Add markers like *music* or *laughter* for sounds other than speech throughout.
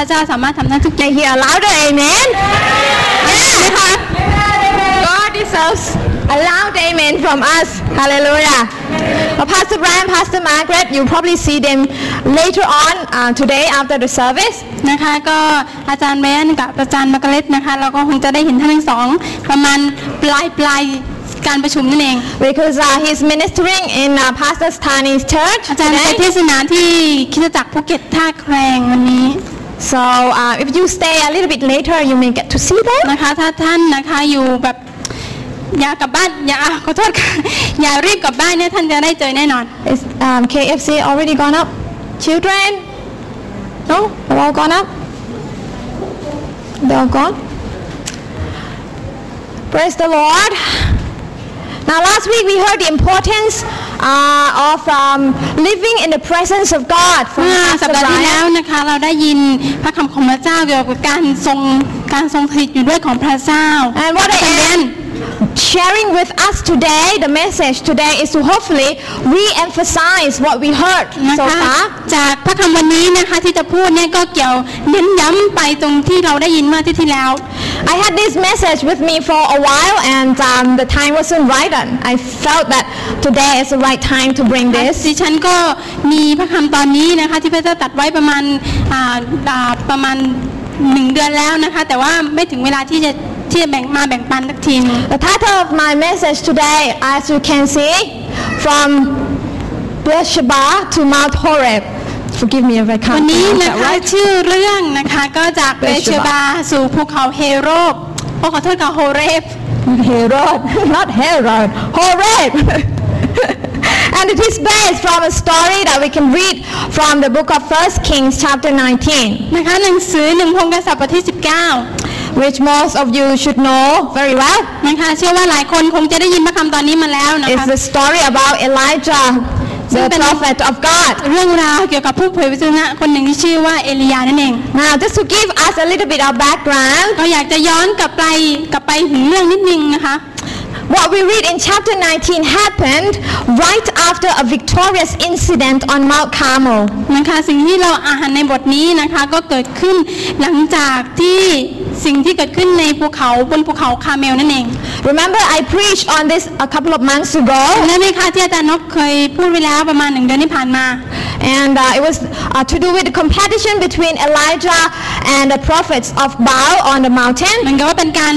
ระเจ้าสามารถทำได้ทุกอย่าง Can I hear a louder amen? นะคะ God deserves a loud amen from us. Hallelujah. Well, Pastor Brian, Pastor Margaret, you probably see them later on uh, today after the service. นะคะก็อาจารย์แมนกับอาจารย์มาร์กาเร็ตนะคะเราก็คงจะได้เห็นท่านทั้งสองประมาณปลายปลายการประชุมนั่นเอง Because uh, he's ministering in uh, Pastor Stani's church อาจารย์ไปเท today. ศนาที่คริดจักรภูเก็ตท่าแครงวันนี้ So uh, if you stay a little bit later, you may get to see them. นะคะถ้าท่านนะคะอยู่แบบอย่ากลับบ้านอย่าอ่ะขอโทษค่ะ อย่ารีบกลับบ้านเนี่ยท่านจะได้เจอแน่นอน *laughs* Is um, KFC already gone up? Children? No? They're all gone up? They're all gone? Praise the Lord. Now, last week we heard the importance uh, of um, living in the presence of God from เมื่อสัป Pastor ดาห์ที่แล้ว Brian. นะคะเราได้ยินพระคำของพระเจ้าเกี่ยวกับการทรงการทรงสถิตอยู่ด้วยของพระเจ้า And what I อาจารย์ am เบน sharing with us today, the message today is to hopefully re-emphasize what we heard นะ so คะ far. จากพระคำวันนี้นะคะที่จะพูดเนี่ยก็เกี่ยวเน้นย้ำไปตรงที่เราได้ยินเมื่ออาที่ที่แล้ว I had this message with me for a while and um, the time wasn't right and I felt that today is the right time to bring this. ดิฉันก็มีพระคำตอนนี้นะคะที่พระเจ้าตัดไว้ประมาณอ่าอ่าประมาณหนึ่งเดือนแล้วนะคะ แต่ว่าไม่ถึงเวลาที่จะ ที่จะแบ่งมาแบ่งปันสักทีหนึง The title of my message today, as you can see, from Beersheba to Mount Horeb. Forgive me if I วัน can't นี้ pronounce นะ that คะ right. ชื่อเรื่องนะคะก็จากเบเชบาสู่ภูเขาเฮโรบโอ้ขอโทษค่ะโฮเรฟ Herod, not Herod, Horeb. and it is based from a story that we can read from the book of 1 Kings chapter 19, นะคะหนังสือหนึ่งพงกษัตริย์บทที่ which most of you should know very well. 19นะคะเชื่อว่าหลายคนคงจะได้ยินพระคำตอนนี้มาแล้วนะ It's คะ the story about Elijah, the Something- prophet of God. เรื่องราวเกี่ยวกับผู้เผยพระชนะคนหนึ่งที่ชื่อว่าเอลียานั่นเอง Now, just to give us a little bit of background, ก็อยากจะย้อนกลับไปกลับไปถึงเรื่องนิดนึงนะคะ what we read in chapter 19 happened right after a victorious incident on Mount Carmel. นะคะสิ่งที่เราอ่านในบทนี้นะคะก็เกิดขึ้นหลังจากที่สิ่งที่เกิดขึ้นในภูเขาบนภูเขาคาเมลนั่นเอง Remember, I preached on this a couple of months ago, จำได้ไหมคะที่อาจารย์นกเคยพูดไว้แล้วประมาณหนึ่งเดือนที่ผ่านมา and uh, it was uh, to do with the competition between Elijah and the prophets of Baal on the mountain. เหมือนกับว่าเป็นการ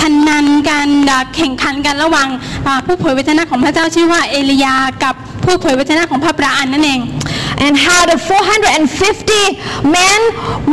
พันนันกันแข่งขันกันระหว่างผู้เผยพระชนะของพระเจ้าชื่อว่าเอลียากับ ผู้เผยพระชนะของพระปราอันนั่นเอง and how the 450 men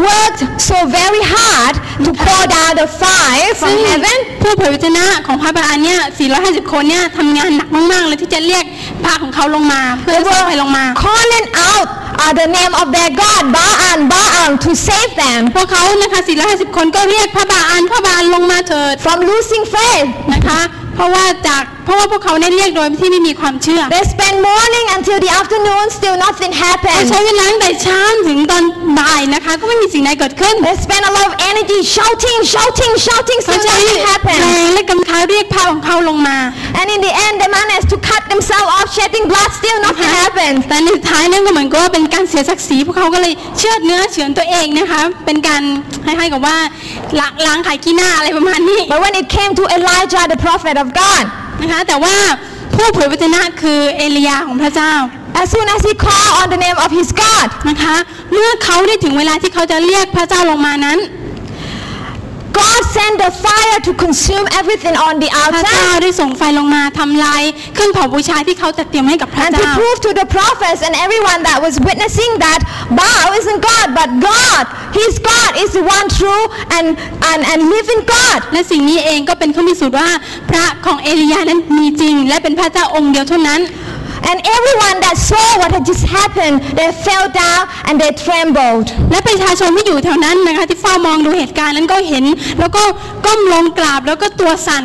worked so very hard to pour down the fire ซึ่ from ง heaven ผู้เผยพระชนะของพระปราอันเนี่ย450 คนเนี่ยทำงานหนักมากๆเลยที่จะเรียกพระของเขาลงมา เพื่อ They ส่งไปลงมา were calling out uh, the name of their god Baal Baal to save them พวกเขานะคะ450 คนก็เรียกพระบาอันพระบาอันลงมาเถิด from losing faith นะคะเพ ราะว่าจากเพราะว่าพวกเขาเนี่ยเรียกโดยที่ไม่มีความเชื่อ they spent morning until the afternoon still nothing เขา happened ใช้เวลาตั้งแต่เช้าถึงตอนบ่ายนะคะก็ไม่มีสิ่งใดเกิดขึ้น they spent a lot of energy shouting shouting shouting เขา still ใช้ nothing แร happened งและกำค้าเรียกพระของเขาลงมา and in the end they managed to cut themselves off shedding blood still nothing happened แต่ในสุดท้ายนั่นก็เหมือนกับว่าเป็นการเสียศักดิ์ศรีพวกเขาก็เลยเชือดเนื้อเฉือนตัวเองนะคะเป็นการคล้ายๆกับว่าล้างล้างไข่ขี้หน้าอะไรประมาณนี้ but when it came to Elijah the prophet of God นะคะแต่ว่าผู้เผยพระชนะคือเอลียาของพระเจ้า as soon as he called on the name of his God นะคะ เมื่อเขาได้ถึงเวลาที่เขาจะเรียกพระเจ้าลงมานั้น God sent the fire to consume everything on the พระเจ้า outside ได้ส่งไฟลงมาทำลายเครื่องเผาบูชาที่เขาจัดเตรียมให้กับพระ and to เจ้า prove to the prophets and everyone that was witnessing that Baal isn't God but God his God is the one true and, and, and living God และสิ่งนี้เองก็เป็นเครื่องพิสูจน์ว่า พระของเอลียานั้นมีจริง และเป็นพระเจ้าองค์เดียวเท่านั้น and everyone that saw what had just happened they fell down and they trembled และประชาชนที่อยู่แถวนั้นนะคะที่เฝ้ามองดูเหตุการณ์นั้นก็เห็น แล้วก็ก้มลงกราบแล้วก็ตัวสั่น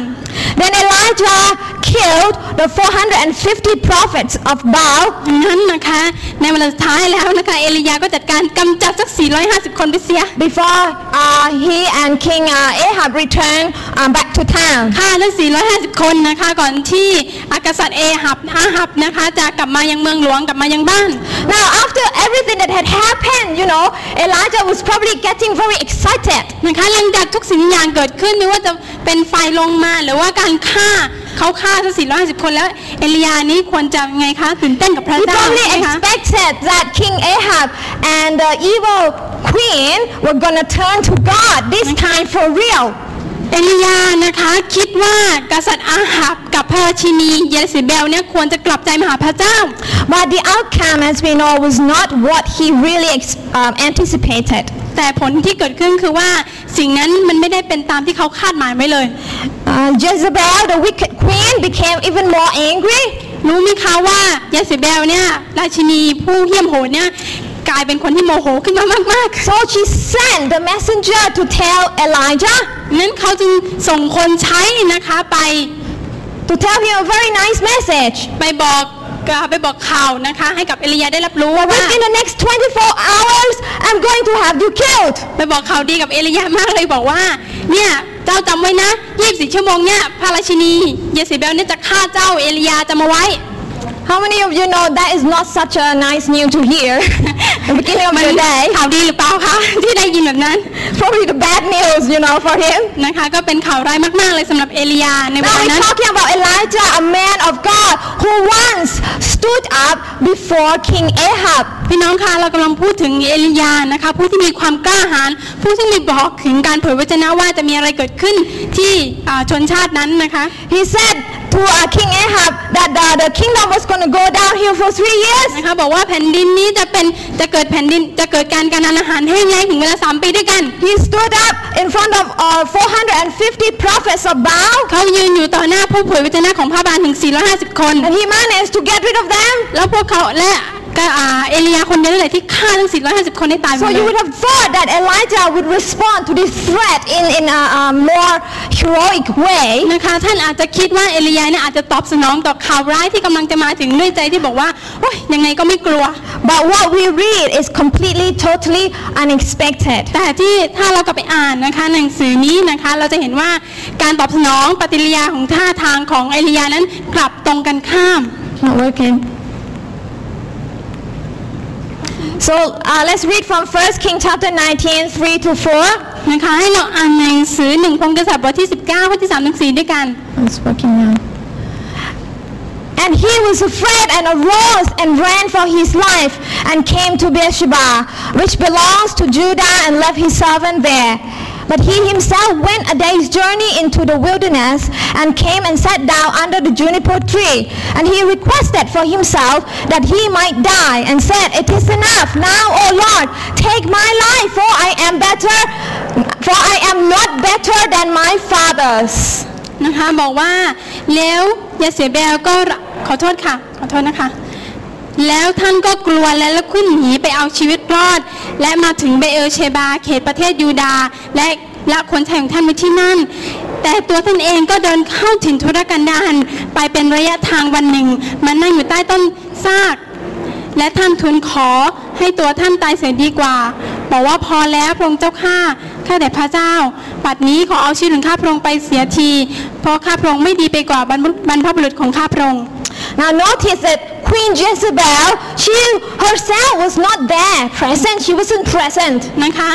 Then Elijah killed the 450 prophets of Baal ดังนั้นนะคะ ในเวลาสุดท้ายแล้วนะคะ เอลียาก็จัดการกำจัดสัก 450 คนไปเสีย before uh, he and King uh, Ahab returned um, back to town. ฆ่าทั้ง450 คนนะคะ ก่อนที่อากษัตริย์เอหับอาหับนะคะ จะกลับมายังเมืองหลวงกลับมายังบ้าน Now, after everything that had happened, you know, Elijah was probably getting very excited. นะคะหลังจากทุกสิ่งทุกอย่างเกิดขึ้นไม่ว่าจะเป็นไฟลงมาหรือว่าการฆ่าเขาฆ่าทั้ง450 คนแล้วเอลียานี้ควรจะยังไงคะตื่นเต้นกับพระ He เจ้า probably ใช่ไหมคะ expected that King Ahab and the evil queen were going to turn to God this time for real. เอลียานะคะคิดว่ากษัตริย์อาหับกับพระราชินีเยซิเบลเนี่ยควรจะกลับใจมาหาพระเจ้า But the outcome, as we know, was not what he really ex- um, anticipated. แต่ผลที่เกิดขึ้นคือว่าสิ่งนั้นมันไม่ได้เป็นตามที่เขาคาดหมายไว้เลย Uh, Jezebel, the wicked queen, became even more angry. รู้ไหมคะว่าเยซิเบลเนี่ยราชินีผู้เหี้ยมโหดเนี่ยกลายเป็นคนที่โมโหขึ้นมามาก So she sent the messenger to tell Elijah ๆนั้นเขาจึงส่งคนใช้นะคะไป to tell him a very nice message. ไปบอก ไปบอกข่าวนะคะ ให้กับเอลียาได้รับรู้ว่า Within the next 24 hours, I'm going to have you killed. ไปบอกข่าวดีกับเอลียามากเลยบอกว่า เนี่ยเจ้าจำไว้นะ 24 ชั่วโมงเนี่ยพระราชินีเยซิเบลเนี่ยจะฆ่าเจ้าเอลียาจะมาไว้ How many of you know that is not such a nice news to hear? The beginning of มัน your day. ข่าวดีหรือเปล่าคะที่ได้ยินแบบนั้น Probably the bad news, you know, for him. นะคะก็เป็นข่าวร้ายมากๆเลยสำหรับเอลียาในเว Now ลา we're นั้น talking about Elijah, a man of God who once stood up before King Ahab. พี่น้องคะเรากำลังพูดถึงเอลียานะคะผู้ที่มีความกล้าหาญผู้ที่มีบอกถึงการเผยวจนะว่าจะมีอะไรเกิดขึ้นที่อ่าชนชาตินั้นนะคะ He said to uh, King Ahab that the, the kingdom was going to go downhill for three years. นะคะบอกว่าแผ่นดินนี้จะเป็นจะเกิดแผ่นดินจะเกิดการการทานอาหารแห้งแล้งถึงเวลา3ปีด้วยกัน He stood up in front of uh, 450 prophets of Baal เขายืนอยู่ต่อหน้าผู้เผยพระชนะของพระบาลถึง 450 คน and he managed to get rid of them. แล้วพวกเขาและ ก็อ่าเอลียาคนเดียวนั่นแหละที่ฆ่าทั้ง 450 คนให้ตายหม So ดเล you ย would have thought that Elijah would respond to this threat in, in a, a more heroic way. นะคะท่านอาจจะคิดว่าเอลียาเนี่ยอาจจะตอบสนองต่อข่าวร้ายที่กำลังจะมาถึงด้วยใจที่บอกว่าโอ้ยยังไงก็ไม่กลัว But what we read is completely, totally unexpected. แต่ที่ถ้าเรากลับไปอ่านนะคะหนังสือนี้นะคะเราจะเห็นว่าการตอบสนองปฏิกิริยาของท่าทางของเอลียานั้นกลับตรงกันข้าม Not working. So uh, let's read from 1 King chapter 19, 3 to 4. นะคะให้เราอ่านหนังสือหนึ่งพงศ์กษัตริย์บทที่ 19ข้อที่3ถึง4ด้วยกัน It's working now. And he was afraid and arose and ran for his life and came to Beersheba, which belongs to Judah, and left his servant there. But he himself went a day's journey into the wilderness and came and sat down under the juniper tree. And he requested for himself that he might die and said, It is enough now, O Lord, take my life, for I am better, for I am not better than my fathers. นะคะบอกว่าแล้วยาเสเบลก็ขอโทษค่ะ ขอโทษนะคะ แล้วท่านก็กลัวและแล้วขึ้นหนีไปเอาชีวิตรอด และมาถึงเบเอลเชบา เขตประเทศยูดา และละคนชายของท่านไว้ที่นั่น แต่ตัวท่านเองก็เดินเข้าถิ่นทุรกันดารไปเป็นระยะทางวันหนึ่งมานั่งอยู่ใต้ต้นซาก และท่านทูลขอให้ตัวท่านตายเสียดีกว่า บอกว่าพอแล้วพระองค์เจ้าข้าข้าแต่พระเจ้าปัดนี้ขอเอาชีวิตของข้าพระองค์ไปเสียที เพราะข้าพระองค์ไม่ดีไปกว่าบรรพบรรพบุรุษของข้าพระองค์ Now notice that Queen Jezebel, she herself was not there present. She wasn't present. นะคะ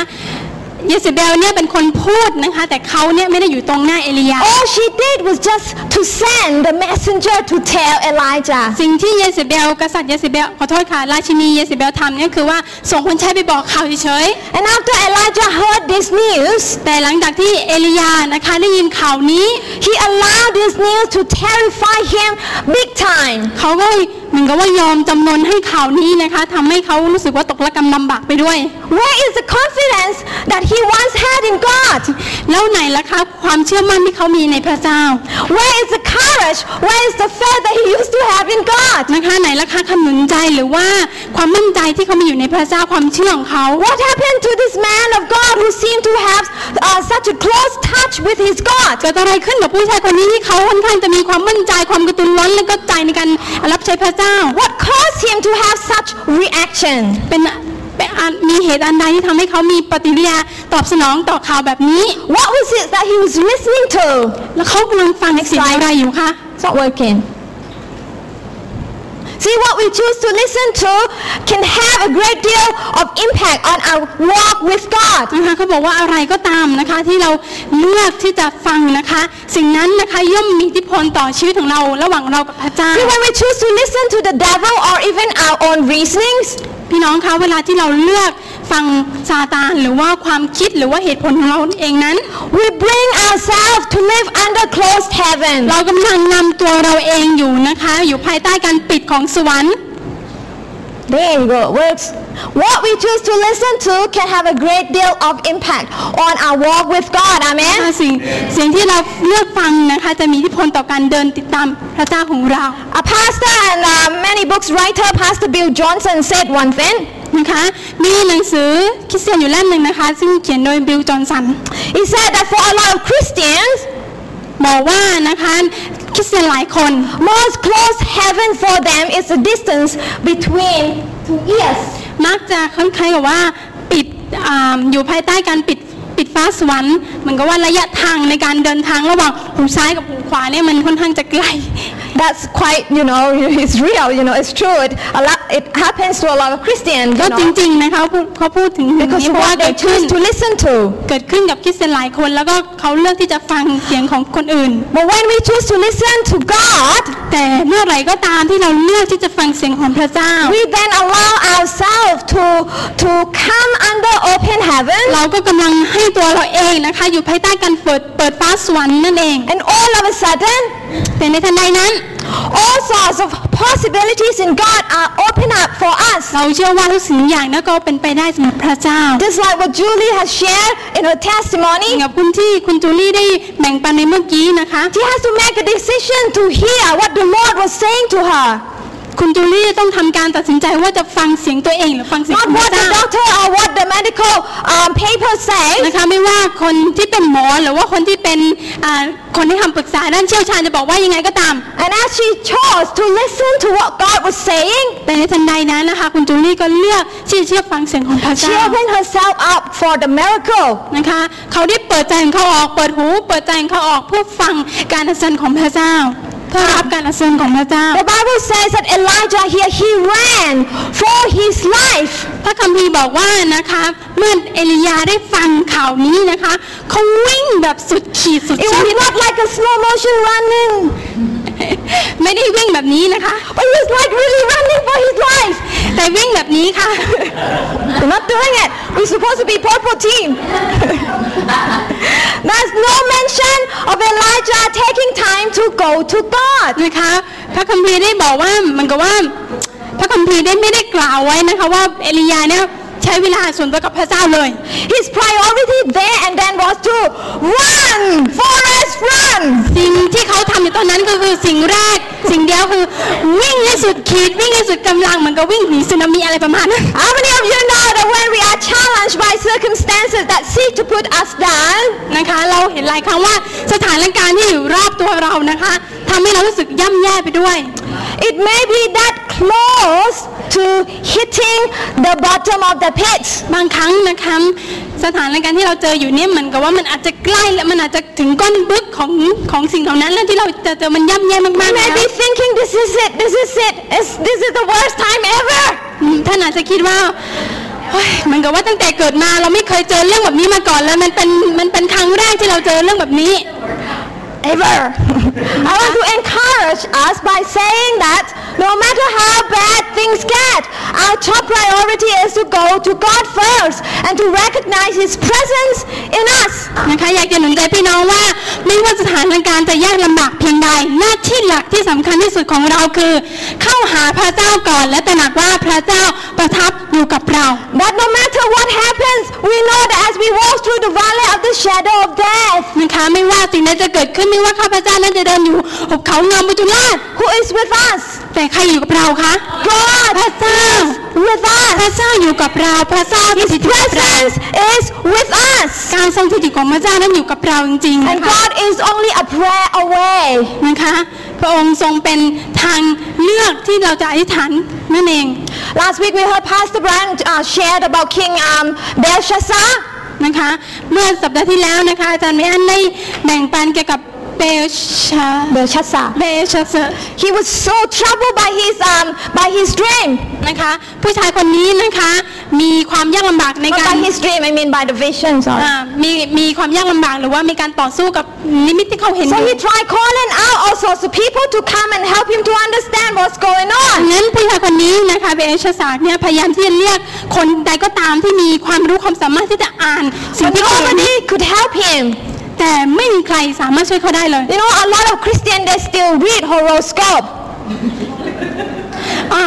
เยสเบลเนี่ยเป็นคนพูดนะคะแต่เขาเนี่ยไม่ได้อยู่ตรงหน้าเอลียา All she did was just to send the messenger to tell Elijah. สิ่งที่เยสเบลกษัตริย์เยสเบลขอโทษค่ะราชินีเยสเบลทำเนี่ยคือว่าส่งคนใช้ไปบอกข่าวเฉย And after Elijah heard this news, ๆแต่หลังจากที่เอลียานะคะได้ยินข่าวนี้ he allowed this news to terrify him big time. เขาก็ เหมือนกับว่ายอมจำนนให้ข่าวนี้นะคะทำให้เขารู้สึกว่าตกระกำลำบากไปด้วย Where is the confidence that he once had in God? แล้วไหนล่ะคะความเชื่อมั่นที่เขามีในพระเจ้า Where is the courage? Where is the faith that he used to have in God? นะคะไหนล่ะคะคำหนุนใจหรือว่าความมั่นใจที่เขามีอยู่ในพระเจ้าความเชื่อของเขา What happened to this man of God who seemed to have uh, uh, such a close touch with his God? เกิดอะไรขึ้นกับผู้ชายคนนี้ที่เขาค่อนข้างจะมีความมั่นใจความกระตือรือร้นและก็ใจในการรับใช้พระเจ้า What caused him to have such reaction? เป็นเป็นอันมีเหตุอันใดที่ทำให้เขามีปฏิกิริยาตอบสนองต่อข่าวแบบนี้ What was it that he was listening to? แล้วเขากำลังฟังเสียงอะไรอยู่คะ It's not working. See, what we choose to listen to can have a great deal of impact on our walk with God. นะคะเขาบอกว่าอะไรก็ตามนะคะที่เราเลือกที่จะฟังนะคะ สิ่งนั้นนะคะย่อมมีอิทธิพลต่อชีวิตของเราระหว่างเรากับพระเจ้า See, when we choose to listen to the devil or even our own reasonings, พี่น้องคะเวลาที่เราเลือก ฟังซาตานหรือว่าความคิดหรือว่าเหตุผลของเราเองนั้น we bring ourselves to live under closed heaven. เรากำลังนำตัวเราเองอยู่นะคะ อยู่ภายใต้การปิดของสวรรค์ There you go, it works. What we choose to listen to can have a great deal of impact on our walk with God. นะคะ Amen. สิ่งสิ่งที่เราเลือกฟังนะคะจะมีอิทธิพลต่อการเดินติดตามพระเจ้าของเรา A pastor and uh, many books writer, Pastor Bill Johnson, said one thing. นะคะมีหนังสือคริสเตียนอยู่เล่มหนึ่งนะคะ ซึ่งเขียนโดยบิลจอห์นสัน He said that for a lot of Christians, บอกว่านะคะคริสเตียนหลายคน most close heaven for them is the distance between two ears. มักจะคล้ายๆกับว่าปิดอาอยู่ภายใต้การปิดปิดฟ้าสวรรค์เหมือนกับว่าระยะทางในการเดินทางระหว่างหูซ้ายกับหูขวาเนี่ยมันค่อนข้างจะไกล That's quite, you know, it's real, you know, it's true. It, a lot, it happens to a lot of Christians, ก็ you จ know, ริงๆนะคะเขาพูดเขาพูดถึงอย่าง because นี้ of เพราะว่า what เกิ they ดขึ้น choose to listen to. เกิดขึ้นกับคริสเตียนหลายคนแล้วก็เขาเลือกที่จะฟังเสียงของคนอื่น But when we choose to listen to God, แต่เมื่อไหร่ก็ตามที่เราเลือกที่จะฟังเสียงของพระเจ้า we then allow ourselves to, to come under open heaven เราก็กำลังให้ตัวเราเองนะคะ อยู่ภายใต้การเปิดเปิดฟ้าสวรรค์นั่นเอง and all of a sudden, แต่ในทันใดนั้น all sorts of possibilities in God are open up for us. เราเชื่อว่าทุกสิ่งอย่างนั้นก็เป็นไปได้สำหรับพระเจ้า Just like what Julie has shared in her testimony, กับคุณที่คุณจูลี่ได้แบ่งปันในเมื่อกี้นะคะ she has to make a decision to hear what the Lord was saying to her. คุณจูลี่ต้องทำการตัดสินใจว่าจะฟังเสียงตัวเองหรือฟังเสียงข Not องพ what ระ the เจ้า doctor or what the medical um, paper says. นะคะไม่ว่าคนที่เป็นหมอหรือว่าคนที่เป็นอ่าคนที่ทำปรึกษาด้านเชี่ยวชาญจะบอกว่ายังไงก็ตาม And as she chose to listen to what God was saying, แต่ในทันใดนั้นนะคะคุณจูลี่ก็เลือกที่จะเชื่อฟังเสียงของพระ she เจ้า opened herself up for the miracle. นะคะเขาได้เปิดใจของเขาออกเปิดหู เปิดใจของเขาออกเพื่อฟังการอัศจรรย์ของพระเจ้า เพื่อรับการอัศจรรย์ของพระเจ้า The Bible says that Elijah here, he ran for his life. พระคัมภีร์บอกว่านะคะเมื่อเอลียาได้ฟังข่าวนี้นะคะเขาวิ่งแบบสุดขีดสุด It ชี was วิต not like a slow motion running, ไม่ได้วิ่งแบบนี้นะคะ but he's like really running for his life. แต่วิ่งแบบนี้ค่ะ We're not doing it. We're supposed to be purple team. There's no mention of Elijah taking time to go to God. นะคะพระคัมภีร์ได้บอกว่าเหมันก็ว่า พระคัมภีร์ได้ไม่ได้กล่าวไว้นะคะว่าเอลียาเนี่ย ใช้เวลาส่วนตัวกับพระเจ้าเลย His priority there and then was to run, Forrest, run. สิ่งที่เขาทำในตอนนั้นก็คือสิ่งแรก สิ่งเดียวคือวิ่งให้สุดขีดวิ่งให้สุดกำลังเหมือนกับวิ่งหนีสึนามิอะไรประมาณนั้น How many of you know that when we are challenged by circumstances that seek to put us down, นะคะเราเห็นหลายครั้งว่าสถานการณ์ที่อยู่รอบตัวเรานะคะทำให้เรารู้สึกย่ำแย่ไปด้วย it may be that close to hitting the bottom of the pit. บางครั้งนะคะสถานการณ์ที่เราเจออยู่เนี่ยเหมือนกับว่ามันอาจจะใกล้และมันอาจจะถึงก้นบึกของของสิ่งเหล่านั้นแล้วที่เราจะเจอมันย่ำแย่มาก You ๆแล้ may ว be thinking, this is it, this is it, It's- this is the worst time ever. อืมท่านอาจจะคิดว่าเฮ้ยเหมือนกับว่าตั้งแต่เกิดมาเราไม่เคยเจอเรื่องแบบนี้มาก่อนแล้วมันเป็นมันเป็นครั้งแรกที่เราเจอเรื่องแบบนี้ Ever. *laughs* I want to encourage us by saying that no matter how bad things get, our top priority is to go to God first and to recognize His presence in us. นะคะอยากจะหนุนใจพี่น้องว่าไม่ว่าสถานการณ์จะยากลำบากเพียงใดหน้าที่หลักที่สำคัญที่สุดของเราคือ เข้าหาพระเจ้าก่อนและตระหนักว่าพระเจ้าประทับอยู่กับเรา That no matter what we walk through the valley of the shadow of death, นะคะไม่ว่าสิ่งใดจะเกิดขึ้นไม่ว่าข้าพเจ้านั้นจะเดินอยู่หุบเขาเงาบุจุราช who is with us? แต่ใครอยู่กับเราคะ God พระเจ้า with พ us. ระเจ้าอยู่กับเราพระเจ้าที่ His สิทธิ์กับเรา presence is with us. us. การทรงสถิตของพระเจ้านั้นอยู่กับเราจริงๆ And นะคะ God is only a prayer away. นะคะพระองค์ทรงเป็นทางเลือกที่เราจะอธิษฐานนั่นเอง Last week we heard Pastor Brian uh, shared about King um, Belshazzar. นะคะ เมื่อสัปดาห์ที่แล้วนะคะอาจารย์ไมอันได้แบ่งปันเกี่ยวกับ เบลชา Belshazzar. เบลชาเซอร์ He was so troubled by his um, by his dream. นะคะ ผู้ชายคนนี้นะคะ มีความยากลำบากใน Not การ by his dream, I mean by the vision. Sorry. อ่ามีมีความยากลำบากหรือว่ามีการต่อสู้กับนิมิตที่เขาเห็นอ So ยู่ he tried calling out all sorts of people to come and help him to understand what's going ดั on. งนั้นผู้ชายคนนี้นะคะเบลชาสากเนี่ยพยายามที่จะเรียกคนใดก็ตามที่มีความรู้ความสามารถที่จะอ่านสิ่ง But ที่เขาเห็น nobody could help him. แต่ไม่มีใครสามารถช่วยเขาได้เลย You know, a lot of Christians they still read horoscope. อ่า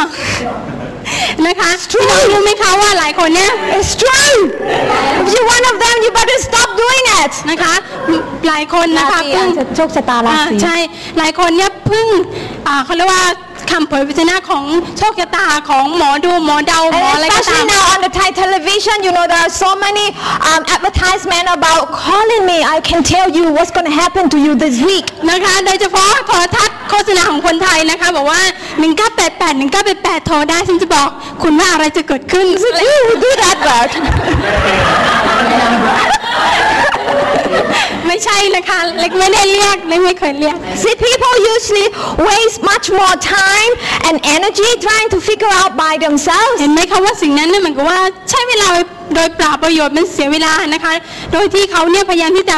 นะคะพี่น้องรู้ไหมคะว่าหลายคนเนี่ย It's true. If you're one of them, you better stop doing it. นะคะหลายคนนะคะเพิ่งโชคชะตาราอ่าศี ใช่หลายคนเนี่ยเพิ่งอ่าเขาเรียกว่า คำเผยพระชนะของโชคชะตาของหมอดูหมอเดาหมอ And อะไรก็ตาม especially now on the Thai television, you know, there are so many um, advertisements about calling me. I can tell you what's going to happen to you this week. นะคะโดยเฉพาะโทรทัศน์โฆษณาของคนไทยนะคะบอกว่า 1988 1988 โทรได้ฉันจะบอกคุณว่าอะไรจะเกิดขึ้น You do that, but ไม่ใช่นะคะเล็กไม่ได้เรียกเล็กไม่เคยเรียก see, people usually waste much more time and energy trying to figure out by themselves เห็นไหมคะว่าสิ่งนั้นเนี่ยเหมือนกับว่าใช้เวลาไปโดยเปล่าประโยชน์มันเสียเวลานะคะ โดยที่เขาเนี่ยพยายามที่จะ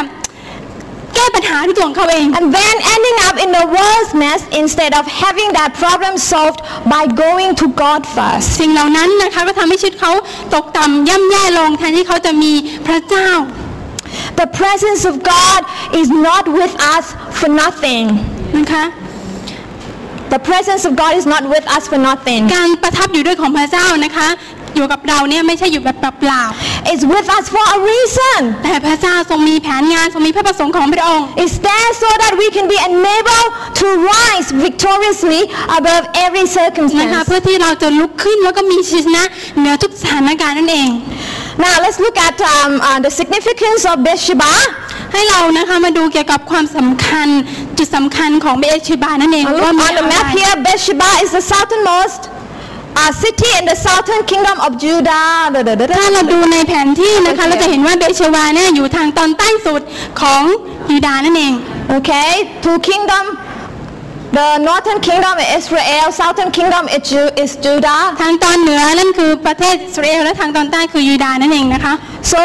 แก้ปัญหาด้วยตัวของเขาเอง and then ending up in the world's mess instead of having that problem solved by going to God first. สิ่งเหล่านั้นนะคะก็ทำให้ชีวิตเขาตกต่ำย่ำแย่ลงแทนที่เขาจะมีพระเจ้า The presence of God is not with us for nothing. นะคะ The presence of God is not with us for nothing. การประทับอยู่ด้วยของพระเจ้านะคะ อยู่กับเราเนี่ยไม่ใช่อยู่แบบเปล่า It's with us for a reason. ๆแต่พระเจ้าทรงมีแผนงานทรงมีพระประสงค์ของพระองค์ It's there so that we can be enabled to rise victoriously above every นะคะ circumstance. เพื่อที่เราจะลุกขึ้นแล้วก็มีชัยชนะเหนือทุกสถานการณ์นั่นเอง Now let's look at um, uh, the significance of Bathsheba. ให้เรานะคะมาดูเกี่ยวกับความสำคัญจุดสำคัญของเบเอชิบานั่นเอง Uh, ว่า Look มี on อะ the ไร map here. Bathsheba is the southernmost uh, city in the southern kingdom of Judah. Da, da, da, da. ถ้าเราดูในแผนที่นะคะ เราจะเห็นว่าเบเชวาเนี่ยอยู่ทางตอนใต้สุดของยูดาห์นั่นเอง Okay, two kingdom. The northern kingdom is Israel, southern kingdom is, Ju- is Judah. ทางตอนเหนือนั่นคือประเทศอิสราเอลและทางตอนใต้คือยูดาห์นั่นเองนะคะ So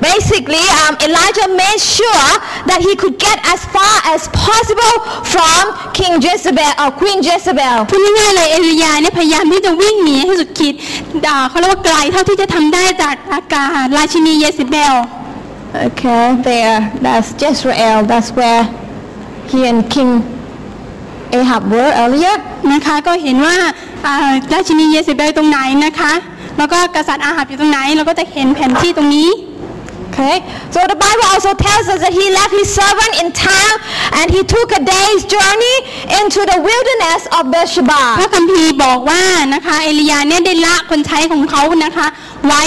basically, um, Elijah made sure that he could get as far as possible from King Jezebel or Queen Jezebel. พูดง่ายๆเลยเอลียาเนี่ยพยายามที่จะวิ่งหนีให้สุดขีดอ่าเขาเรียกว่าไกลเท่าที่จะทำได้จากอากาศราชินีเยสิเบล Okay, there, that's Jezreel. That's where he and King Ahab were earlier. นะคะก็เห็นว่าอ่าราชินีเยสิเบลตรงไหนนะคะ แล้วก็กษัตริย์อาหับอยู่ตรงไหน เราก็จะเห็นแผนที่ตรงนี้ Okay, so the Bible also tells us that he left his servant in town and he took a day's journey into the wilderness of พ Beersheba. ระคัมภีร์บอกว่านะคะเอลียาเนี่ยได้ละคนใช้ของเขานะคะไว้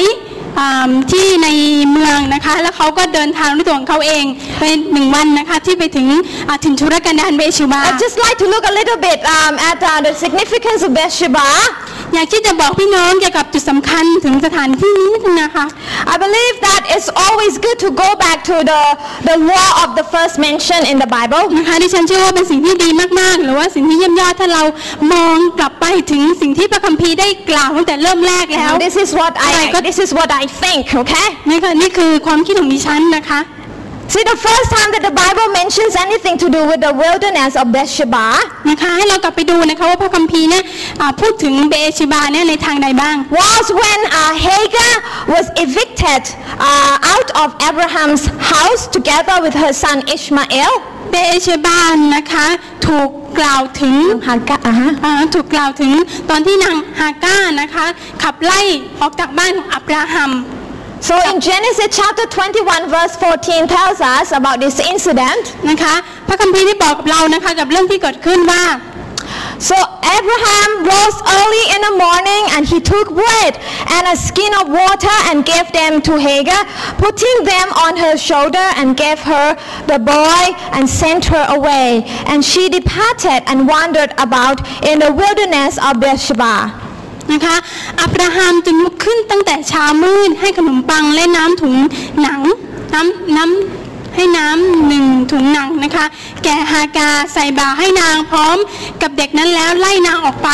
อ่าที่ในเมืองนะคะแล้วเขาก็เดินทางด้วยตัวของเขาเองไปหนึ่งวันนะคะที่ไปถึงอ่าถิ่นทุรกันดารเบชูบา I'd just like to look a little bit um, at uh, the significance of Beersheba. อยากที่จะบอกพี่น้องเกี่ยวกับจุดสำคัญถึงสถานที่นี้นิดนึงนะคะ I believe that it's always good to go back to the, the law of the first mention in the Bible. นะคะดิฉันเชื่อว่าเป็นสิ่งที่ดีมากๆ หรือว่าสิ่งที่เยี่ยมยอดถ้าเรามองกลับไปถึงสิ่งที่พระคัมภีร์ได้กล่าวตั้งแต่เริ่มแรกแล้ว Now, this is what I Alright, good. this is what I think. Okay. นี่ค่ะนี่คือความคิดของดิฉันนะคะ See, the first time that the Bible mentions anything to do with the wilderness of Beersheba นะคะให้เรากลับไปดูนะคะว่าพระคัมภีร์เนี่ยอ่าพูดถึงเบชิบาเนี่ยในทางใดบ้าง was when uh, Hagar was evicted uh, out of Abraham's house together with her son Ishmael. เบเชบานะคะถูกกล่าวถึง Hagar, uh-huh. อ่าถูกกล่าวถึงตอนที่นางฮาก้านะคะขับไล่ออกจากบ้านของอับราฮัม So in Genesis chapter 21 verse 14 tells us about this incident. นะคะ พระคัมภีร์ได้บอกกับเรานะคะกับเรื่องที่เกิดขึ้นว่า So Abraham rose early in the morning and he took bread and a skin of water and gave them to Hagar, putting them on her shoulder and gave her the boy and sent her away. And she departed and wandered about in the wilderness of Beersheba. นะคะ อับราฮัมจึงลุกขึ้นตั้งแต่เช้ามืดให้ขนมปังและน้ำถุงหนังน้ำน้ำให้น้ำหนึ่งถุงหนังนะคะ แก่ฮากาใส่บาให้นางพร้อมกับเด็กนั้นแล้วไล่นางออกไป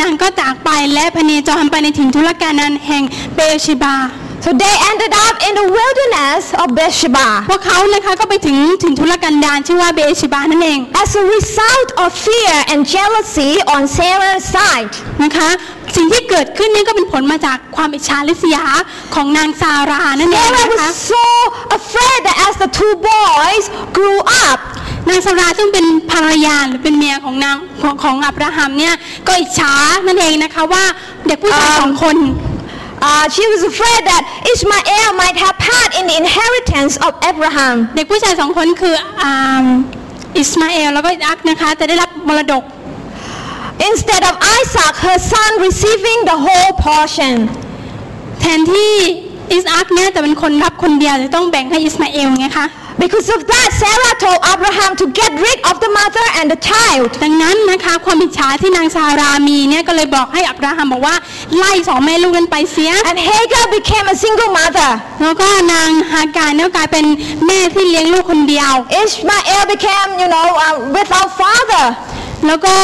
นางก็จากไปและพเนจรไปในถิ่นทุรกันดารแห่งเบอชิบา So they ended up in the wilderness of Beersheba. พวกเขานะคะก็ไปถึงถิ่นทุรกันดารชื่อว่าเบอร์ชิบานั่นเอง As a result of fear and jealousy on Sarah's side, นะคะสิ่งที่เกิดขึ้นนี่ก็เป็นผลมาจากความอิจฉาริษยาของนางซารานั่นเอง Sarah นะคะ was so afraid that as the two boys grew up, นางซาราซึ่งเป็นภรรยาหรือเป็นเมียของนางของของอับราฮัมเนี่ยก็อิจฉานั่นเองนะคะว่าเด็กผู้ชาย Um, สองคน uh, she was afraid that Ishmael might have part in the inheritance of Abraham. เด็กผู้ชายสองคนคืออ่าอิสมาเอลแล้วก็อิอักนะคะจะได้รับมรดก Instead of Isaac, her son, receiving the whole portion. แทนที่อิสอักเนี่ยจะเป็นคนรับคนเดียวจะต้องแบ่งให้อิสมาเอลไงคะ Because of that, Sarah told Abraham to get rid of the mother and the child. ดังนั้นนะคะความอิจฉาที่นางซารามีเนี่ยก็เลยบอกให้อับราฮัมบอกว่าไล่สองแม่ลูกนั้นไปเสีย And Hagar became a single mother. แล้วก็นางฮากาเนี่ยกลายเป็นแม่ที่เลี้ยงลูกคนเดียว Ishmael became, you know, uh, without father. แล้วก็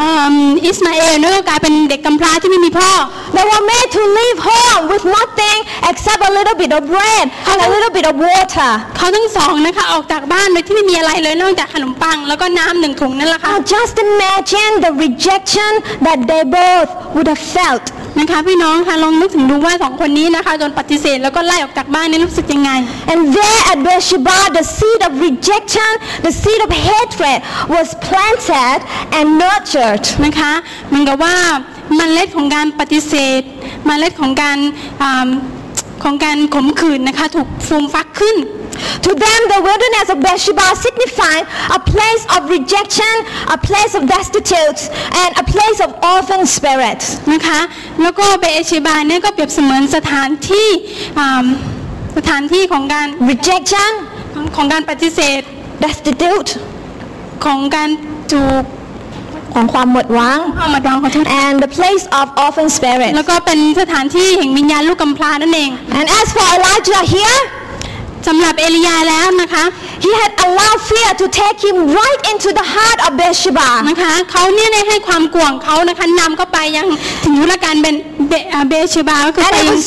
อืมอิสมาเอลเนี่ยก็กลายเป็นเด็กกำพร้าที่ไม่มีพ่อ They were made to leave home with nothing except a little bit of bread and a little bit of water. เขาทั้งสองนะคะออกจากบ้านโดยที่ไม่มีอะไรเลยนอกจากขนมปังแล้วก็น้ำหนึ่งถุงนั่นแหละค่ะ Now just imagine the rejection that they both would have felt. นะคะพี่น้องค่ะลองนึกถึงดูว่าสองคนนี้นะคะโดนปฏิเสธแล้วก็ไล่ออกจากบ้านนี่รู้สึกยังไง And there at Beersheba, the seed of rejection, the seed of hatred was planted and nurtured. นะคะเหมือนกับว่าเมล็ดของการปฏิเสธเมล็ดของการอ่าของการขมขื่นนะคะถูกฟูมฟักขึ้น To them, the wilderness of Beersheba signified a place of rejection, a place of destitute, and a place of orphan spirits. นะคะ แล้วก็เบเอชิบาเนี่ยก็เปรียบเสมือนสถานที่อ่าสถานที่ของการ Rejection, ของของการปฏิเสธ destitute, ของการถูกของความหมดหวังเอามาดองขอโทษ and the place of orphan spirits. แล้วก็เป็นสถานที่แห่งวิญญาณลูกกำพร้านั่นเอง And as for Elijah here, สำหรับเอลียาแล้วนะคะ he had allowed fear to take him right into the heart of Beersheba. นะคะเขาเนี่ยได้ให้ความกลัวของเขานะคะนำเข้าไปยังถึงยุรการเบนเบอ่าเบเชบาก็คือไปยัง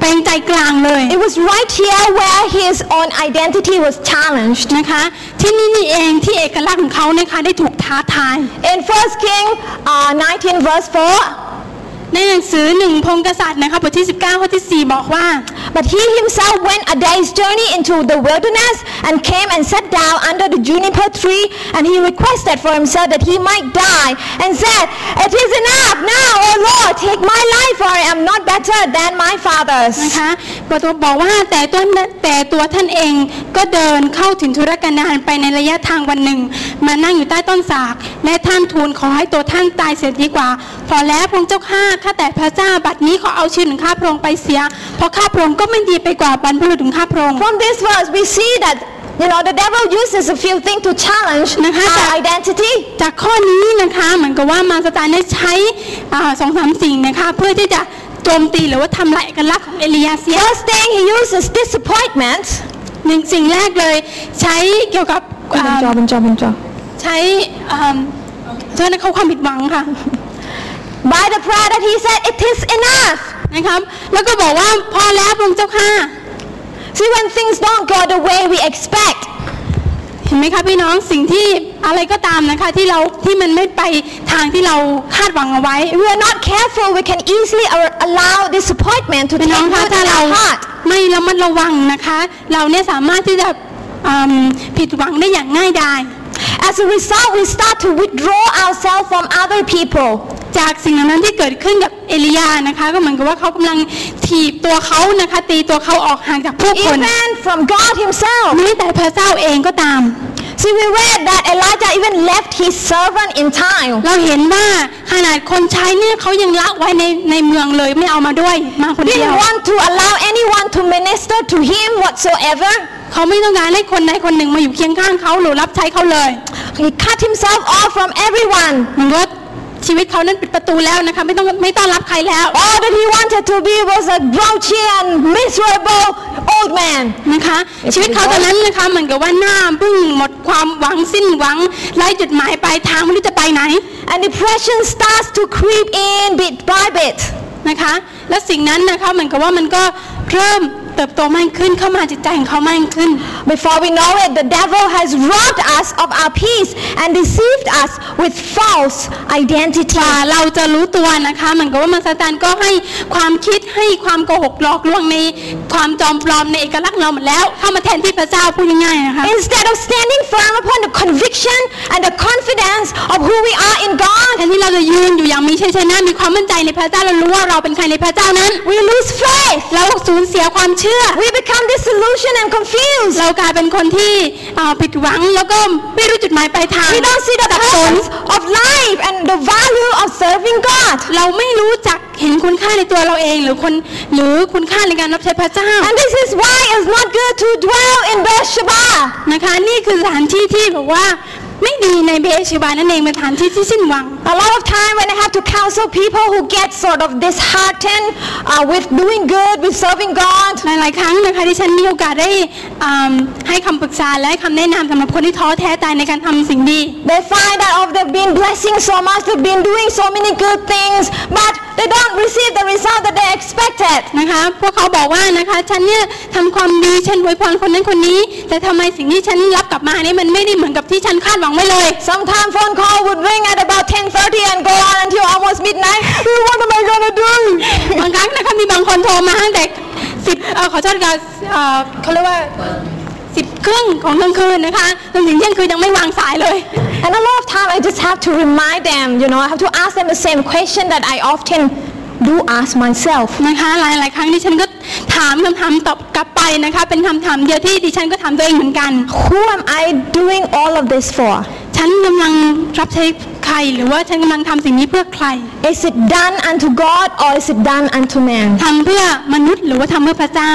ไปยังใจกลางเลย It was right here where his own identity was challenged. นะคะที่นี่นี่เองที่เอกลักษณ์ของเขานะคะได้ถูกท้าทาย In 1 King uh, 19 verse 4, ในหนังสือหนึ่งพงกษัตริย์นะคะบทที่ 19ข้อที่ 4 บอกว่า but he himself went a day's journey into the wilderness and came and sat down under the juniper tree and he requested for himself that he might die and said, It is enough now, O Lord, take my life for I am not better than my fathers. นะคะบทบอกว่าแต่ตัวแต่ตัวท่านเองก็เดินเข้าถึงธุรกันดารไปในระยะทางวันหนึ่ง มานั่งอยู่ใต้ต้นสากและท่านทูลขอให้ตัวท่านตายเสียดีกว่า พอแล้วพระองค์เจ้าข้าข้าแต่พระเจ้าบัดนี้ขอเอาชีวิตของข้าพระองค์ไปเสีย เพราะข้าพระองค์ก็ไม่ดีไปกว่าบรรพบุรุษของข้าพระองค์ From this verse, we see that you know the devil uses a few things to challenge นะคะ our identity. จากข้อนี้นะคะเหมือนกับว่ามารสตานได้ใช้อ่าสองสามสิ่งนะคะเพื่อที่จะโจมตีหรือว่าทำลายเอกลักษณ์ของเอลียาเสีย First thing, he uses disappointment. หนึ่งสิ่งแรกเลยใช้เกี่ยวกับอ่าใช้อ่าเจ้านะเขาความผิดหวังค่ะ By the prayer that he said, It is enough. นะครับแล้วก็บอกว่าพอแล้วพระองค์เจ้าค่ะ See, when things don't go the way we expect, เห็นไหมคะพี่น้องสิ่งที่อะไรก็ตามนะคะที่เราที่มันไม่ไปทางที่เราคาดหวังเอาไว้ if we are not careful, we can easily a- allow disappointment to พี่ take น้องคะ root ถ้า in เรา our heart. ไม่ระมัดระวังนะคะ เราเนี่ยสามารถที่จะอืมผิดหวังได้อย่างง่ายดาย As a result, we start to withdraw ourselves from other people. จากสิ่งเหล่านั้นที่เกิดขึ้นกับเอลียานะคะก็เหมือนกับว่าเขากำลังถีบตัวเขานะคะตีตัวเขาออกห่างจากผู้คน Even from God Himself. แม้แต่พระเจ้าเองก็ตาม See, we read that Elijah even left his servant in time. เราเห็นว่าขนาดคนใช้เนี่ยเขายังละไว้ในในเมืองเลยไม่เอามาด้วยมาคนเดียว Didn't want to allow anyone to minister to him whatsoever. เขาไม่ต้องการให้คนใดคนหนึ่งมาอยู่เคียงข้างเขาหรือรับใช้เขาเลย He cut himself off from everyone. เหมือนว่าชีวิตเขานั้นปิดประตูแล้วนะคะไม่ต้องไม่ต้อนรับใครแล้ว All that he wanted to be was a grouchy and miserable old man. นะคะ ชีวิตเขาตอนนั้นนะคะเหมือนกับว่าหน้าบึ้งหมดความหวังสิ้นหวังไร้จุดหมายปลายทางไม่รู้จะไปไหน And depression starts to creep in bit by bit. นะคะ และสิ่งนั้นนะคะเหมือนกับว่ามันก็เริ่ม เติบโตมากขึ้นเข้ามาจิตใจของเขามากขึ้น Before we know it, the devil has robbed us of our peace and deceived us with false ก identity. ว่าเราจะรู้ตัวนะคะเหมือนกับว่ามันซาตานก็ให้ความคิดให้ความโกหกหลอกลวงในความจอมปลอมในเอกลักษณ์เราหมดแล้วเข้ามาแทนที่พระเจ้าพูดง่ายๆนะคะ Instead of standing firm upon the conviction and the confidence of who we are in God, แทนที่เราจะยืนอยู่อย่างมีชัยชนะมีความมั่นใจในพระเจ้าเรารู้ว่าเราเป็นใครในพระเจ้านั้น we lose faith. เราสูญเสียความเชื่อ We become disillusioned and confused. เรากลายเป็นคนที่เอ่อผิดหวังแล้วก็ไม่รู้จุดหมายปลายทาง We don't see the สับสน purpose of life and the value of serving God. เราไม่รู้จักเห็นคุณค่าในตัวเราเองหรือคนหรือคุณค่าในการรับใช้พระเจ้า And this is why it's not good to dwell in Beersheba. นะคะนี่คือสถานที่ที่แบบว่าไม่ดีในเบเชบานั่นเองเป็นสถานที่ที่สิ้นหวัง A lot of time when I have to counsel people who get sort of disheartened uh, with doing good, with serving God, หลายๆครั้งนะคะที่ฉันมีโอกาสได้อ่าให้คำปรึกษาและให้คำแนะนำสำหรับคนที่ท้อแท้ใจในการทำสิ่งดี they find that oh, they've been blessing so much, they've been doing so many good things, but they don't receive the result that they expected. นะคะพวกเขาบอกว่านะคะฉันเนี่ยทำความดีฉันอวยพรคนนั้นคนนี้ แต่ทำไมสิ่งที่ฉันรับกลับมานี่มันไม่ได้เหมือนกับที่ฉันคาดหวังไว้เลย Sometimes phone call would ring at about 10:30 and go on until almost midnight. what am I gonna do? บางครั้งนะคะมีบางคนโทรมาตั้งแต่สิบเอ่อขอโทษค่ะเอ่อเขาเรียกว่าสิบครึ่งของกลางคืนนะคะจนถึงเที่ยงคืนยังไม่วางสายเลย And a lot of time I just have to remind them, you know, I have to ask them the same question that I often do ask myself. นะคะหลายหลายๆครั้งดิฉันก็ถามคำถามตอบกลับไปนะคะเป็นคำถามเดียวที่ดิฉันก็ถามตัวเองเหมือนกัน Who am I doing all of this for? ฉันกำลังรับใช้ใคร หรือว่าฉันกำลังทำสิ่งนี้เพื่อใคร Is it done unto God or is it done unto man? ทำเพื่อมนุษย์หรือว่าทำเพื่อพระเจ้า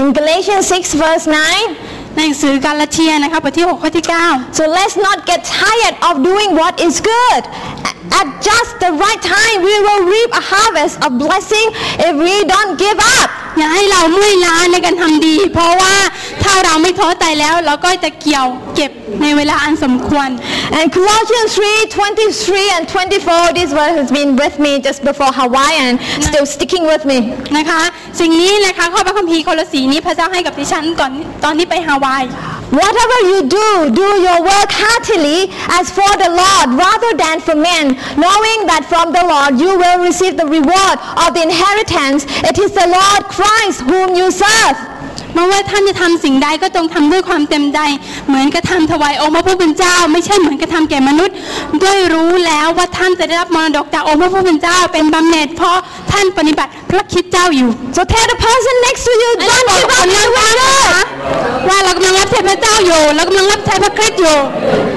In Galatians 6 verse 9, ในหนังสือกาลาเทียนะคะบทที่6ข้อที่ 9 so let's not get tired of doing what is good. A- At just the right time, we will reap a harvest of blessing if we don't give up. อย่าให้เราเมื่อยล้าในการทำดี เพราะว่าถ้าเราไม่ท้อใจแล้วเราก็จะเกี่ยวเก็บในเวลาอันสมควร And Colossians 3 23 and 24, this verse has been with me just before Hawaii and still sticking with me. นะคะ สิ่งนี้นะคะข้อพระคัมภีร์โคลสีนี้พระเจ้าให้กับดิฉันก่อนตอนที่ไปฮาวาย Whatever you do, do your work heartily as for the Lord rather than for men, knowing that from the Lord you will receive the reward of the inheritance. It is the Lord Christ whom you serve. ไม่ว่าท่านจะทำสิ่งใดก็จงทำด้วยความเต็มใจเหมือนกระทำถวายองค์พระผู้เป็นเจ้า ไม่ใช่เหมือนกระทำแก่มนุษย์ ด้วยรู้แล้วว่าท่านจะได้รับมรดกจากองค์พระผู้เป็นเจ้า เป็นบำเหน็จเพราะท่านปฏิบัติพระคิดเจ้าอยู่ So tell the person next to you, ให้เรา don't บอก give กับ up คนข้าง doing ๆนะคะ good. ว่าเรากำลังรับใช้พระเจ้าอยู่เรากำลังรับใช้พระคริสต์อยู่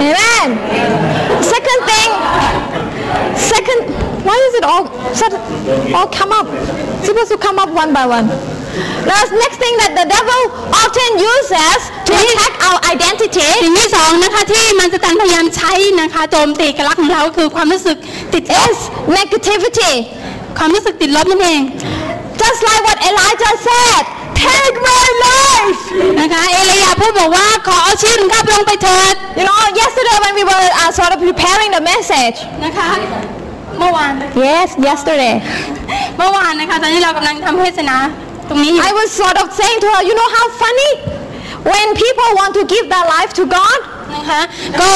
Amen. Second thing, second, why is it all, sud- all come up? It's supposed to come up one by one. The next thing that the devil often uses to attack our identity สิ่งที่สองนะคะที่มันจะตันพยายามใช้นะคะโจมตีเอกลักษณ์ของเราก็คือความรู้สึกติดลบ is negativity. ความรู้สึกติดลบนั่นเอง Just like what Elijah said, take my life. นะคะเอลียาพูดบอกว่าขอเอาชีวิตของข้าพระองค์ไปเถิด You know, yesterday when we were uh, sort of preparing the message, นะคะ เมื่อวาน yes, yesterday, เมื่อวานนะคะ ตอนที่เรากำลังทำเทศนาตรงนี้อยู่ I was sort of saying to her, you know how funny when people want to give their life to God, นะคะ ก็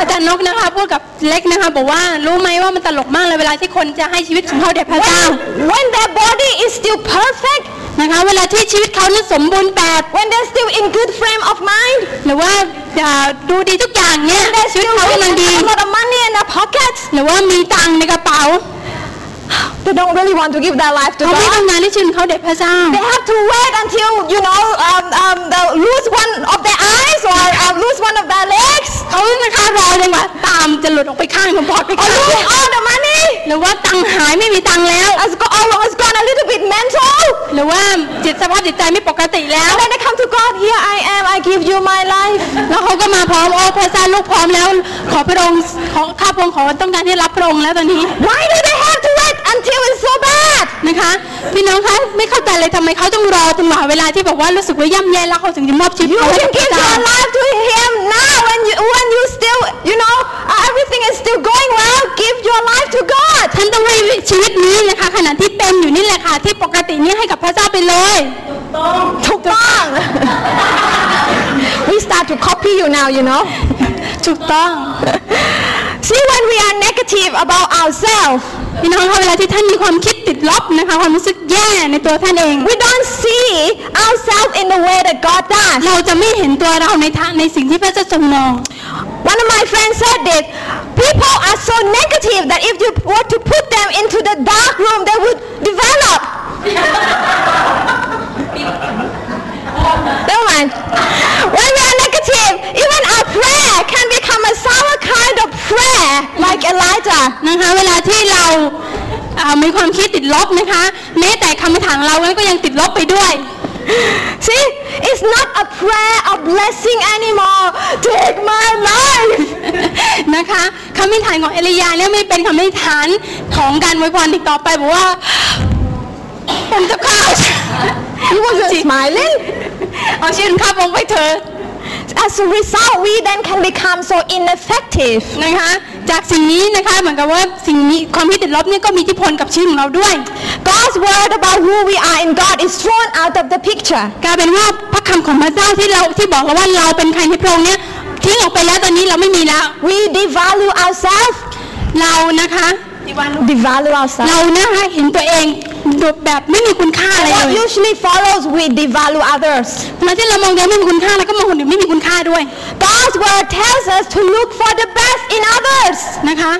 อาจารย์นกนะคะพูดกับเล็กนะคะ บอกว่ารู้ไหมว่ามันตลกมากเลยเวลาที่คนจะให้ชีวิตของเขาแด่พระเจ้า when, when their body is still perfect, นะคะเวลาที่ชีวิตเขานั้นสมบูรณ์แบบ when they're still in good frame of mind, หรือว่าอ่าดูดีทุกอย่างเนี่ย they're ชีวิต still เขากำลัง with ดี a lot of money in their pockets, หรือว่ามีตังค์ในกระเป๋า they don't really want to give their life to เขาไม่ God. ต้องการที่ชีวิตของเขาแด่พระเจ้า They have to wait until, you know, um, um, they lose one of their eyes or uh, lose one of their legs างหนูบอกไป or ค่ะ lose all the money, หรือว่าตังค์หายไม่มีตังค์แล้ว has go, or has gone a little bit mental. หรือว่าจิตสภาพจิตใจไม่ปกติแล้ว And then they come to God, here I am, I give you my life. แล้วเขาก็มาพร้อมโอ้พระเจ้าลูกพร้อมแล้ว ขอพระองค์ขอข้าพระองค์ขอต้องการที่รับพระองค์แล้วตอนนี้ Why do they have to wait until it's so bad? นะคะ พี่น้องคะไม่เข้าใจเลยทำไมเขาต้องรอจนกว่าเวลาที่แบบว่ารู้สึกว่าย่ำแย่แล้วเขาถึงจะมอบชีวิต You เขาให้ can กับพ give ระเจ้า your life to Him now when you when you still you know uh, everything is still going well. Give your life to God. ท่านต้องให้ชีวิตนี้นะคะ ขณะที่เป็นอยู่นี่แหละค่ะ ที่ปกตินี้ให้กับพระเจ้าไปเลย ถูกต้อง We start to copy you now, you know. ถูกต้อง See, when we are negative about ourselves, พี่น้องคะเวลาที่ท่านมีความคิดติดลบนะคะความรู้สึกแย่ในตัวท่านเอง we don't see ourselves in the way that God does. เราจะไม่เห็นตัวเราในทางในสิ่งที่พระเจ้าทรงมอง One of my friends said this. People are so negative that if you were to put them into the dark room, they would develop. *laughs* Never mind. When we are negative, even our prayer can become prayer, like Elijah. นะคะเวลาที่เราอ่ามีความคิดติดลบนะคะแม้แต่คำถามเราก็ยังติดลบไปด้วย See, it's not a prayer of blessing anymore. Take my life. นะคะคำอธิษฐานของเอลียาเนี่ยไม่เป็นคำอธิษฐานของการอวยพรอีกต่อไปบอกว่าผมจะฆ่า He wasn't smiling. เอาชีวิตข้าพงไปเถอะ As a result, we then can become so ineffective. นะคะจากสิ่งนี้นะคะเหมือนกับว่าสิ่งนี้ความคิดติดลบเนี่ยก็มีอิทธิพลกับชีวิตของเราด้วย God's word about who we are in God is thrown out of the picture. กลายเป็นว่าพระคำของพระเจ้าที่เราที่บอกเราว่าเราเป็นใครในพระองค์เนี่ยทิ้งออกไปแล้วตอนนี้เราไม่มีแล้ว We devalue ourselves. เรานะคะ Devalue ourselves. เรานะคะเห็นตัวเอง แบบไม่มีคุณค่าอะไร And เล what ย usually follows, we devalue others. เวลาที่เรามองตัวเองไม่มีคุณค่าเราก็มองคนอื่นไม่มีคุณค่าด้วย God's word tells us to look for the best in others. นะคะ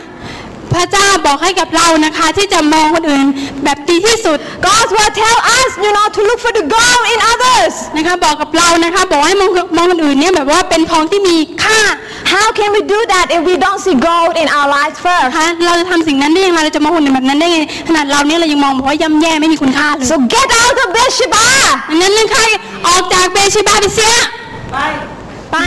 พระเจ้าบอกให้กับเรานะคะที่จะมองคนอื่นแบบดีที่สุด God's word tells us, you know, to look for the gold in others. นะคะบอกกับเรานะคะบอกให้มองมองคนอื่นเนี่ยแบบว่าเป็นของที่มีค่า How can we do that if we don't see gold in our lives first? นะคะเราจะทำสิ่งนั้นได้ยังไงเราจะมองคนอื่นแบบนั้นได้ไงขนาดเราเนี่ยเรายังมองบอกว่าย่ำแย่ไม่มีคุณค่าเลย So get out of Beersheba. อันนั้นนะคะออกจากเบชิบาไปเสียไป ไป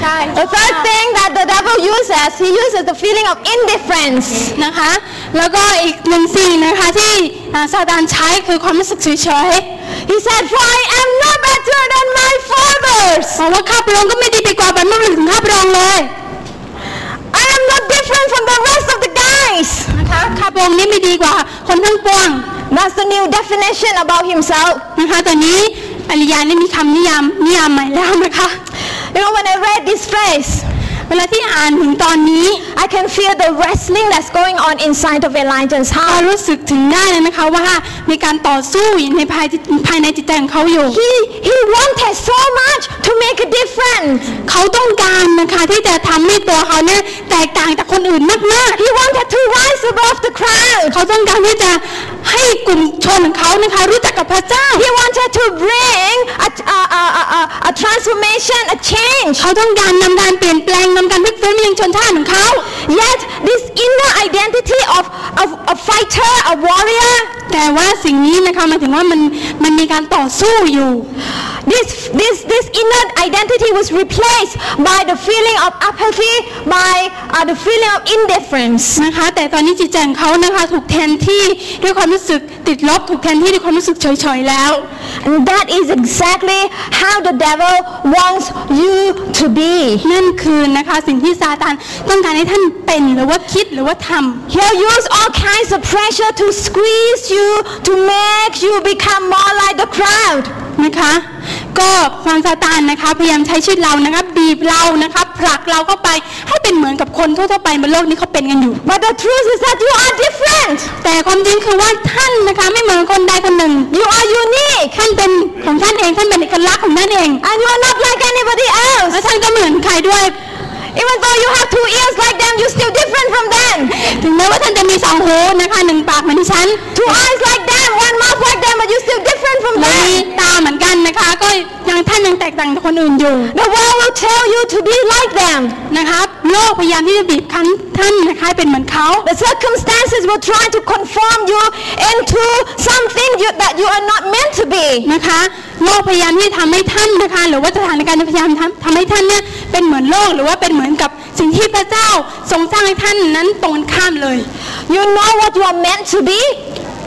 ใช่ The third thing that the devil uses, he uses the feeling of indifference. นะคะ แล้วก็อีกหนึ่งสิ่งนะคะที่อ่าซาตานใช้คือความรู้สึกเฉย He said, For I am no better than my fathers. ๆบอกว่าข้าพระองค์ก็ไม่ดีไปกว่าบรรพบุรุษของข้าพระองค์เลย I am not different from the rest of the guys. นะคะข้าพระองค์นี่ไม่ดีกว่าคนทั้งปวง That's the new definition about himself. นะคะตอนนี้อริยานี่มีคำนิยามนิยามใหม่แล้วนะคะ You know, when I read this phrase, เวลาที่อ่านถึงตอนนี้ I can feel the wrestling that's going on inside of Elijah's เรา heart. รู้สึกถึงได้เลยนะคะว่ามีการต่อสู้อยู่ในภายภายในจิตใจของเขาอยู่ He, he wanted so much to make a difference. เขาต้องการนะคะที่จะทำให้ตัวเขาเนี่ยแตกต่างจากคนอื่นมาก He wanted to rise above the crowd. เขาต้องการที่จะให้กลุ่มชนของเขานะคะรู้จักกับพระเจ้า He wanted to bring a, a, a, a, a, transformation, a change. เขาต้องการนำการเปลี่ยนแปลงนำการพลิกฟื้นมายังชนชาติของเขา Yet, this inner identity of, of a fighter, a warrior, แต่ว่าสิ่งนี้นะคะหมายถึงว่ามันมันมีการต่อสู้อยู่ this, this, this inner identity was replaced by the feeling of apathy, by uh, the feeling of indifference. นะคะ แต่ตอนนี้จิตใจของเขานะคะถูกแทนที่ด้วยความรู้สึกติดลบถูกแทนที่ด้วยความรู้สึกเฉยๆแล้ว And that is exactly how the devil wants you to be. นั่นคือนะคะสิ่งที่ซาตานต้องการให้ท่านเป็นหรือว่าคิดหรือว่าทำ He'll use all kinds of pressure to squeeze you, to make you become more like the crowd. นะคะ ก็ความซาตานนะคะพยายามใช้ชีวิตเรานะคะบีบเรานะคะผลักเราเข้าไปให้เป็นเหมือนกับคนทั่วๆไปบนโลกนี้เขาเป็นกันอยู่ But the truth is that you are different. แต่ความจริงคือว่าท่านนะคะไม่เหมือนคนใดคนหนึ่ง You are unique. ท่านเป็นของท่านเองท่านเป็นเอกลักษณ์ของท่านเอง And you are not like anybody และ else. ท่านก็เหมือนใครด้วย Even though you have two ears like them, you're still different from them. ถึงแม้ว่าท่านจะมีสองหูนะคะหนึ่งปากเหมือนดิฉัน Two eyes like them, one mouth like them, but you're still different from และมี them. ตาเหมือนกันนะคะก็ยังท่านยังแตกต่างจากคนอื่นอยู่ The world will tell you to be like them. นะคะโลกพยายามที่จะบีบคั้นท่านนะคะให้เป็นเหมือนเขา The circumstances will try to conform you into something you, that you are not meant to be. นะคะ โลกพยายามที่จะทำให้ท่านนะคะ หรือว่าสถานการณ์พยายามทำทำให้ท่านเนี่ยเป็นเหมือนโลกหรือว่าเป็นเหมือนกับสิ่งที่พระเจ้าทรงสร้างให้ท่านนั้นตรงข้ามเลย You know what you are meant to be?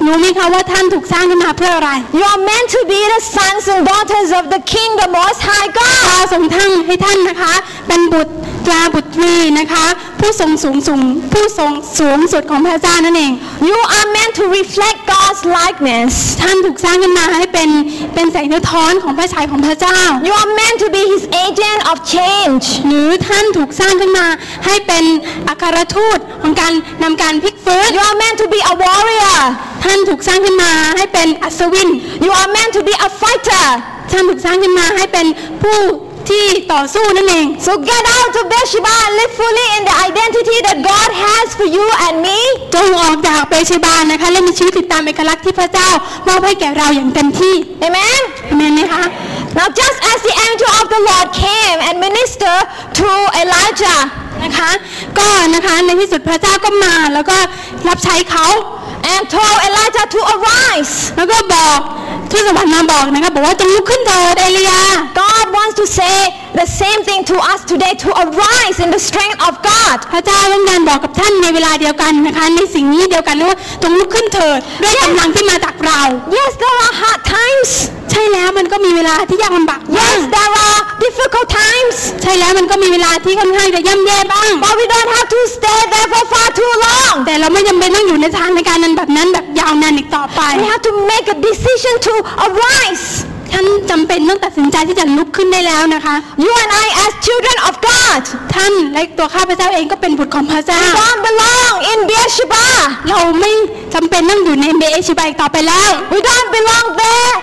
รู้ไหมคะว่าท่านถูกสร้างขึ้นมาเพื่ออะไร You are meant to be the sons and daughters of the King, the Most High พระ God. ทรงทั้งให้ท่านนะคะ เป็นบุตร ตราบุตรีนะคะ ผู้ทรงสูงสูงผู้ทรงสูงสุดของพระเจ้านั่นเอง You are meant to reflect God's likeness. ท่านถูกสร้างขึ้นมาให้เป็นเป็นแสงสะท้อนของพระฉายของพระเจ้า You are meant to be His agent of change. หรือท่านถูกสร้างขึ้นมาให้เป็นอัครทูตของการนำการพลิกฟื้น You are meant to be a warrior. ท่านถูกสร้างขึ้นมาให้เป็นอัศวิน You are meant to be a fighter. ท่านถูกสร้างขึ้นมาให้เป็นผู้ ที่ต่อสู้นั่นเอง So get out of Beersheba and live fully in the identity that God has for you and me. จงออกจากเปเชบานะคะและมีชีวิตติดตามเอกลักษณ์ที่พระเจ้ามอบให้แก่เราอย่างเต็มที่ Amen. อเมนไหมคะ Now just as the angel of the Lord came and ministered to Elijah, นะคะ ก็นะคะในที่สุดพระเจ้าก็มาแล้วก็รับใช้เขา and told Elijah to arise. แล้วก็บอกทูตสวรรค์มาบอกนะคะบอกว่าจงลุกขึ้นเถิดเอลียา God wants to say the same thing to us today to arise in the strength of God. พระเจ้าต้องการบอกกับท่านในเวลาเดียวกันนะคะในสิ่งนี้เดียวกันว่าจงลุกขึ้นเถิดด้วยกำลังที่มาจากเรา Yes, there are hard times. ใช่แล้วมันก็มีเวลาที่ยากลำบากบ้าง Yes, there are difficult times. ใช่แล้วมันก็มีเวลาที่ค่อนข้างจะย่ำแย่บ้าง But we don't have to stay there for far too long. แต่เราไม่จำเป็นต้องอยู่ในสถานการณ์นั้นแบบนั้นแบบยาวนานอีกต่อไป We have to make a decision to arise. ท่านจำเป็นต้องตัดสินใจที่จะลุกขึ้นได้แล้วนะคะ You and I, as children of God, ท่านและตัวข้าพเจ้าเองก็เป็นบุตรของพระเจ้า we don't belong in Beersheba. เราไม่จำเป็นต้องอยู่ในเบเอชิบาอีกต่อไปแล้ว We don't belong there.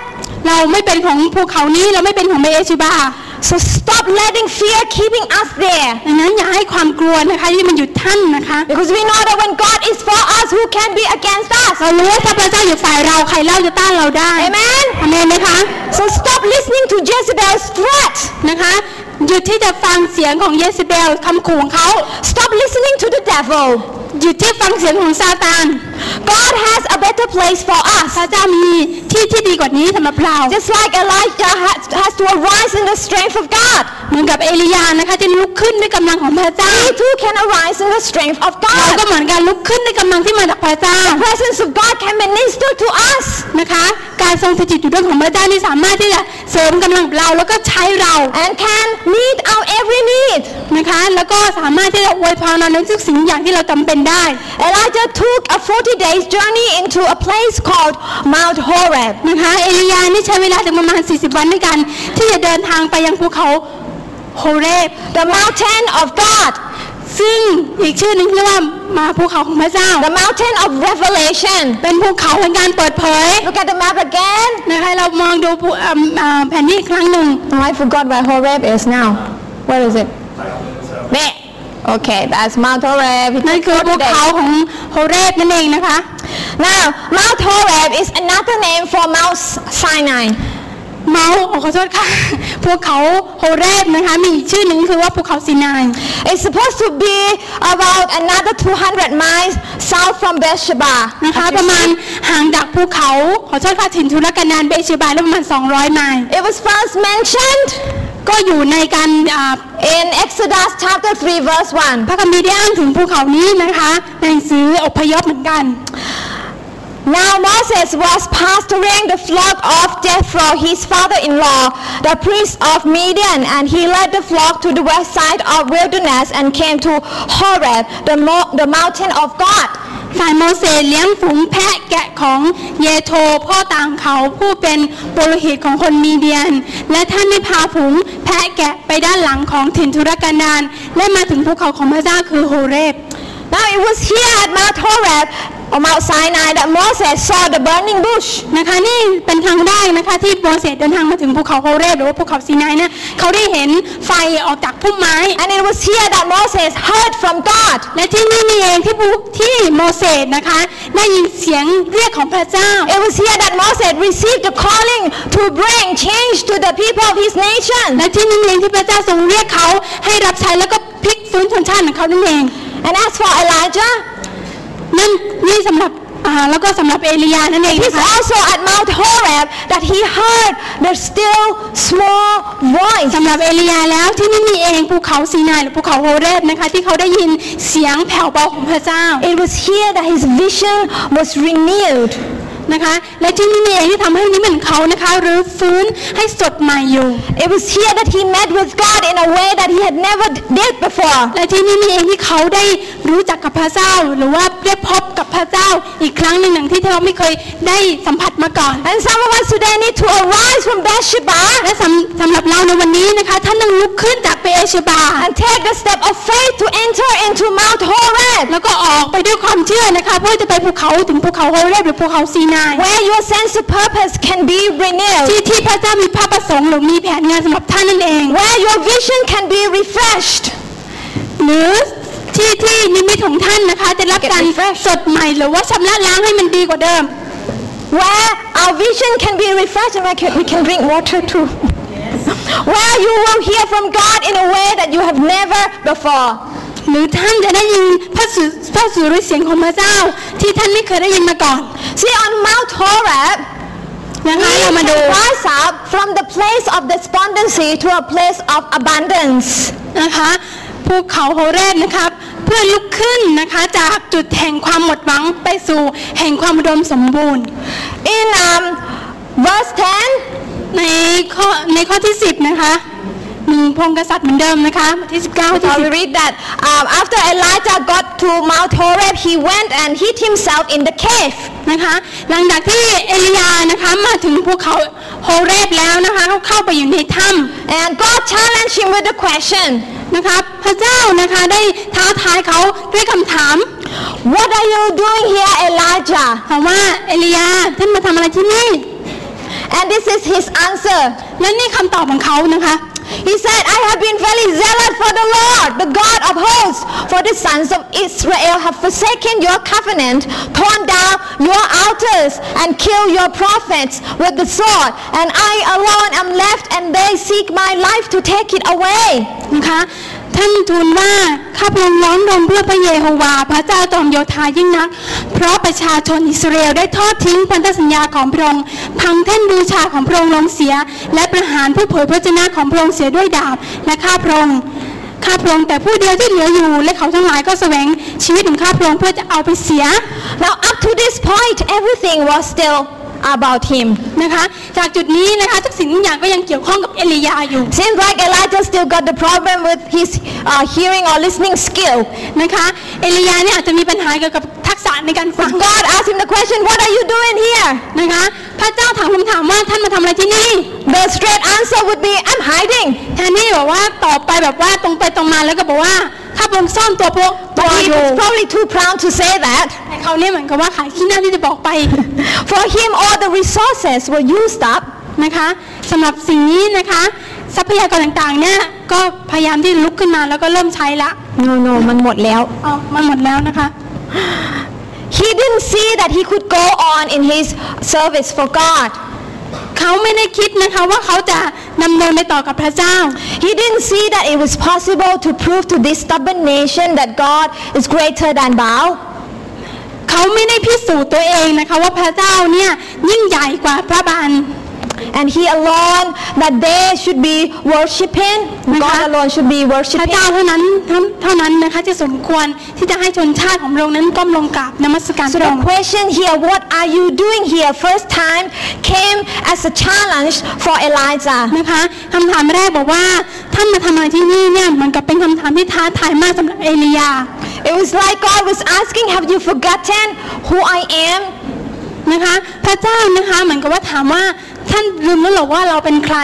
เราไม่เป็นของภูเขานี้เราไม่เป็นของเบเอชิบา So stop letting fear keeping us there. ดังนั้นอย่าให้ความกลัวนะคะที่มันหยุดท่านนะคะ Because we know that when God is for us, who can be against us? เรารู้ว่าถ้าพระเจ้าอยู่ฝ่ายเราใครเล่าจะต้านเราได้ Amen. อเมนไหมคะ So stop listening to Jezebel's threat. นะคะหยุดที่จะฟังเสียงของเยสเบลคำขู่ของเขา Stop listening to the devil. หยุดที่ฟังเสียงของซาตาน God has a better place for us. พระเจ้ามี ที่ที่ดีกว่านี้สำหรับเรา Just like Elijah has, has to arise in the strength of God. เหมือนกับเอลียานะคะที่ลุกขึ้นด้วยกำลังของพระเจ้า We too can arise in the strength of เราก็ God. เหมือนกันลุกขึ้นด้วยกำลังที่มาจากพระเจ้า The presence of God can minister to us. นะคะการทรงสถิตอยู่ด้วยของพระเจ้านี่สามารถที่จะเสริมกำลังเราแล้วก็ใช้เรา and can meet our every need. นะคะแล้วก็สามารถที่จะอวยพรเราในทุกสิ่งอย่างที่เราจำเป็นได้ Elijah took a 40 days journey into a place called Mount Horeb. นะคะเอลียานี่ใช้เวลาถึงประมาณ 40 วันด้วยกัน ที่จะเดินทางไปยังภูเขาโฮเรบ The mountain of God, ซึ่งอีกชื่อหนึงเรียกว่ามาภูเขาของพระเจ้า the mountain of revelation. เป็นภูเขาแห่งการเปิดเผย Look at the map again. นะคะเรามองดูภูอ่าอ่าแผนที่อีกครั้งหนึ่ง Oh, I forgot where Horeb is now. Where is it? There. Okay, that's Mount Horeb. It นั่น took คือภู40 days. เขาของโฮเรบนั่นเองนะคะ Now, Mount Horeb is another name for Mount Sinai. เมาส์ขอโทษค่ะภูเขาโฮเรบนะคะมีอีกชื่อหนึ่งคือว่าภูเขาซีนาย It's supposed to be about another 200 miles south from Beersheba. นะคะประมาณห่างจากภูเขาขอโทษค่ะถิ่นทุรกันดารเบเชบาแล้วประมาณ 200 ไมล์ It was first mentioned ก็อยู่ในการอ่า in Exodus chapter 3 verse 1. พระคัมภีร์ได้อ้างถึงภูเขานี้นะคะ ในหนังสืออพยพเหมือนกัน Now Moses was pastoring the flock of Jethro, his father-in-law, the priest of Midian, and he led the flock to the west side of wilderness and came to Horeb, the, mo- the mountain of God. ฝ่ายโมเสสเลี้ยงฝูงแพะแกะของเยโทพ่อต่างเขาผู้เป็นปุโรหิตของคนมีเดียน และท่านได้พาฝูงแพะแกะไปด้านหลังของถิ่นทุรกันดารและมาถึงภูเขาของพระเจ้าคือโฮเรบ Now it was here at Mount Horeb, or Mount Sinai, that Moses saw the burning bush. นะคะนี่เป็นครั้งแรกนะคะที่โมเสสเดินทางมาถึงภูเขาโฮเรบหรือว่าภูเขาซีนายเนี่ยเขาได้เห็นไฟออกจากพุ่มไม้ And it was here that Moses heard from God. และที่นี่นี่เองที่ภูที่โมเสสนะคะได้ยินเสียงเรียกของพระเจ้า It was here that Moses received the calling to bring change to the people of his nation. และที่นี่เองที่พระเจ้าทรงเรียกเขาให้รับใช้แล้วก็พลิกฟื้นฟื้นชนชาติของเขานั่นเอง And as for Elijah, นั่นนี่สำหรับอ่าแล้วก็สำหรับเอลียานั่นเอง he's นะคะ also at Mount Horeb that he heard the still small voice. สำหรับเอลียาแล้วที่นี่มีเองภูเขาซีนายหรือภูเขาโฮเรบนะคะที่เขาได้ยินเสียงแผ่วเบาของพระเจ้า It was here that his vision was renewed. นะคะ และที่นี่เองที่ทำให้นิมิตของเขานะคะหรือฟื้นให้สดใหม่อยู่ It was here that he met with God in a way that he had never did before. และที่นี่เองที่เขาได้รู้จักกับพระเจ้า หรือว่าได้พบกับพระเจ้าอีกครั้งหนึ่งหนึ่งที่เขาไม่เคยได้สัมผัสมาก่อน And some of us today need to arise from Bathsheba และสำสำหรับเราในวันนี้นะคะท่านต้องลุกขึ้นจากเปเอชบา and take the step of faith to enter into Mount Horeb, แล้วก็ออกไปด้วยความเชื่อนะคะเพื่อจะไปภูเขาถึงภูเขาโฮเรบหรือภูเขาซีนาย where your sense of purpose can be renewed, ที่ที่พระเจ้ามีพระประสงค์หรือมีแผนงานสำหรับท่านนั่นเอง where your vision can be refreshed. หรือที่ที่นิมิตของท่านนะคะจะรับการ Get refreshed สดใหม่หรือว่าชำระล้างให้มันดีกว่าเดิม Where our vision can be refreshed and we can, we can drink water too. Where you will hear from God in a way that you have never before. หรือท่านจะได้ยินพระสุพระสุรเสียงของพระเจ้าที่ท่านไม่เคยได้ยินมาก่อน See, on Mount Horeb, นะคะ we เรามา can ดู rise up from the place of despondency to a place of abundance. นะคะภูเขาโฮเรบนะครับเพื่อลุกขึ้นนะคะจากจุดแห่งความหมดหวังไปสู่แห่งความอุดมสมบูรณ์ In um, verse 10, ในข้อในข้อที่ 10 นะคะหนึ่ง พงกษัตริย์เหมือนเดิมนะคะบทที่ 19 ที่ uh, we read that um, after Elijah got to Mount Horeb, he went and hid himself in the cave. 10นะคะหลังจากที่เอลียานะคะมาถึงภูเขาโฮเรบแล้วนะคะเขาเข้าไปอยู่ในถ้ And God challenged him with the question, ำนะคะพระเจ้านะคะได้ท้าทายเขาด้วยคำถาม What are you doing here, Elijah? ถามว่าเอลียาท่านมาทำอะไรที่นี่ And this is his answer. และนี่คำตอบของเขานะคะ He said, I have been very zealous for the Lord, the God of hosts, for the sons of Israel have forsaken your covenant, torn down your altars, and killed your prophets with the sword. And I alone am left, and they seek my life to take it away. นะคะ ท่านทูลว่าข้าพระองค์ร้องรมเพื่อพระเยโฮวาห์พระเจ้าจอมโยธายิ่งนัก เพราะประชาชนอิสราเอลได้ทอดทิ้งพันธสัญญาของพระองค์พังแท่นบูชาของพระองค์ลงเสีย และประหารผู้เผยพระชนะของพระองค์เสียด้วยดาบและข้าพระองค์ข้าพระองค์แต่ผู้เดียวที่เหลืออยู่ และเขาทั้งหลายก็แสวงชีวิตของข้าพระองค์เพื่อจะเอาไปเสีย Now, up to this point, everything was still about him. นะคะจากจุดนี้นะคะทุกสิ่งทุกอย่างก็ยังเกี่ยวข้องกับเอลียาอยู่ Seems like Elijah still got the problem with his uh, hearing or listening skill. นะคะเอลียาเนี่ยอาจจะมีปัญหาเกี่ยวกับทักษะในการฟัง God asked him the question, What are you doing here? นะคะพระเจ้าถามคำถามว่าท่านมาทำอะไรที่นี่ The straight answer would be, I'm hiding. แทนที่แบบว่าตอบไปแบบว่าตรงไปตรงมาแล้วก็บอกว่าข้าพระองค์ซ่อนตัวพวกตัว But he อยู่ was probably too proud to say that. แต่เขาเนี่ยเหมือนกับว่าขายขี้หน้าที่จะบอกไป For him, all the resources were used up. นะคะสำหรับสิ่งนี้นะคะ ทรัพยากรต่างๆเนี่ยก็พยายามที่จะลุกขึ้นมาแล้วก็เริ่มใช้ละ No, no, มันหมดแล้วเอามันหมดแล้วนะคะ He didn't see that he could go on in his service for God. เขาไม่ได้คิดนะคะว่าเขาจะดำเนินไปต่อกับพระเจ้า He didn't see that it was possible to prove to this stubborn nation that God is greater than Baal. เขาไม่ได้พิสูจน์ตัวเองนะคะว่าพระเจ้าเนี่ยยิ่งใหญ่กว่าพระบาล And he alone, that they should be worshiping. God alone should be พระ worshiping. เจ้าเท่านั้นเท่าเท่านั้นนะคะจะสมควรที่จะให้ชนชาติของพระองค์นั้นก้มลงกราบนมัสการ So พระอง the ค์ question here, what are you doing here? First time came as a challenge for Elijah. นะคะคำถามแรกบอกว่าท่านมาทำอะไรที่นี่เนี่ยเหมือนกับเป็นคำถามที่ท้าทายมากสำหรับเอลียา It was like God was asking, have you forgotten who I am? นะคะพระเจ้านะคะเหมือนกับว่าถามว่าท่านลืมแล้วเหรอว่าเราเป็นใคร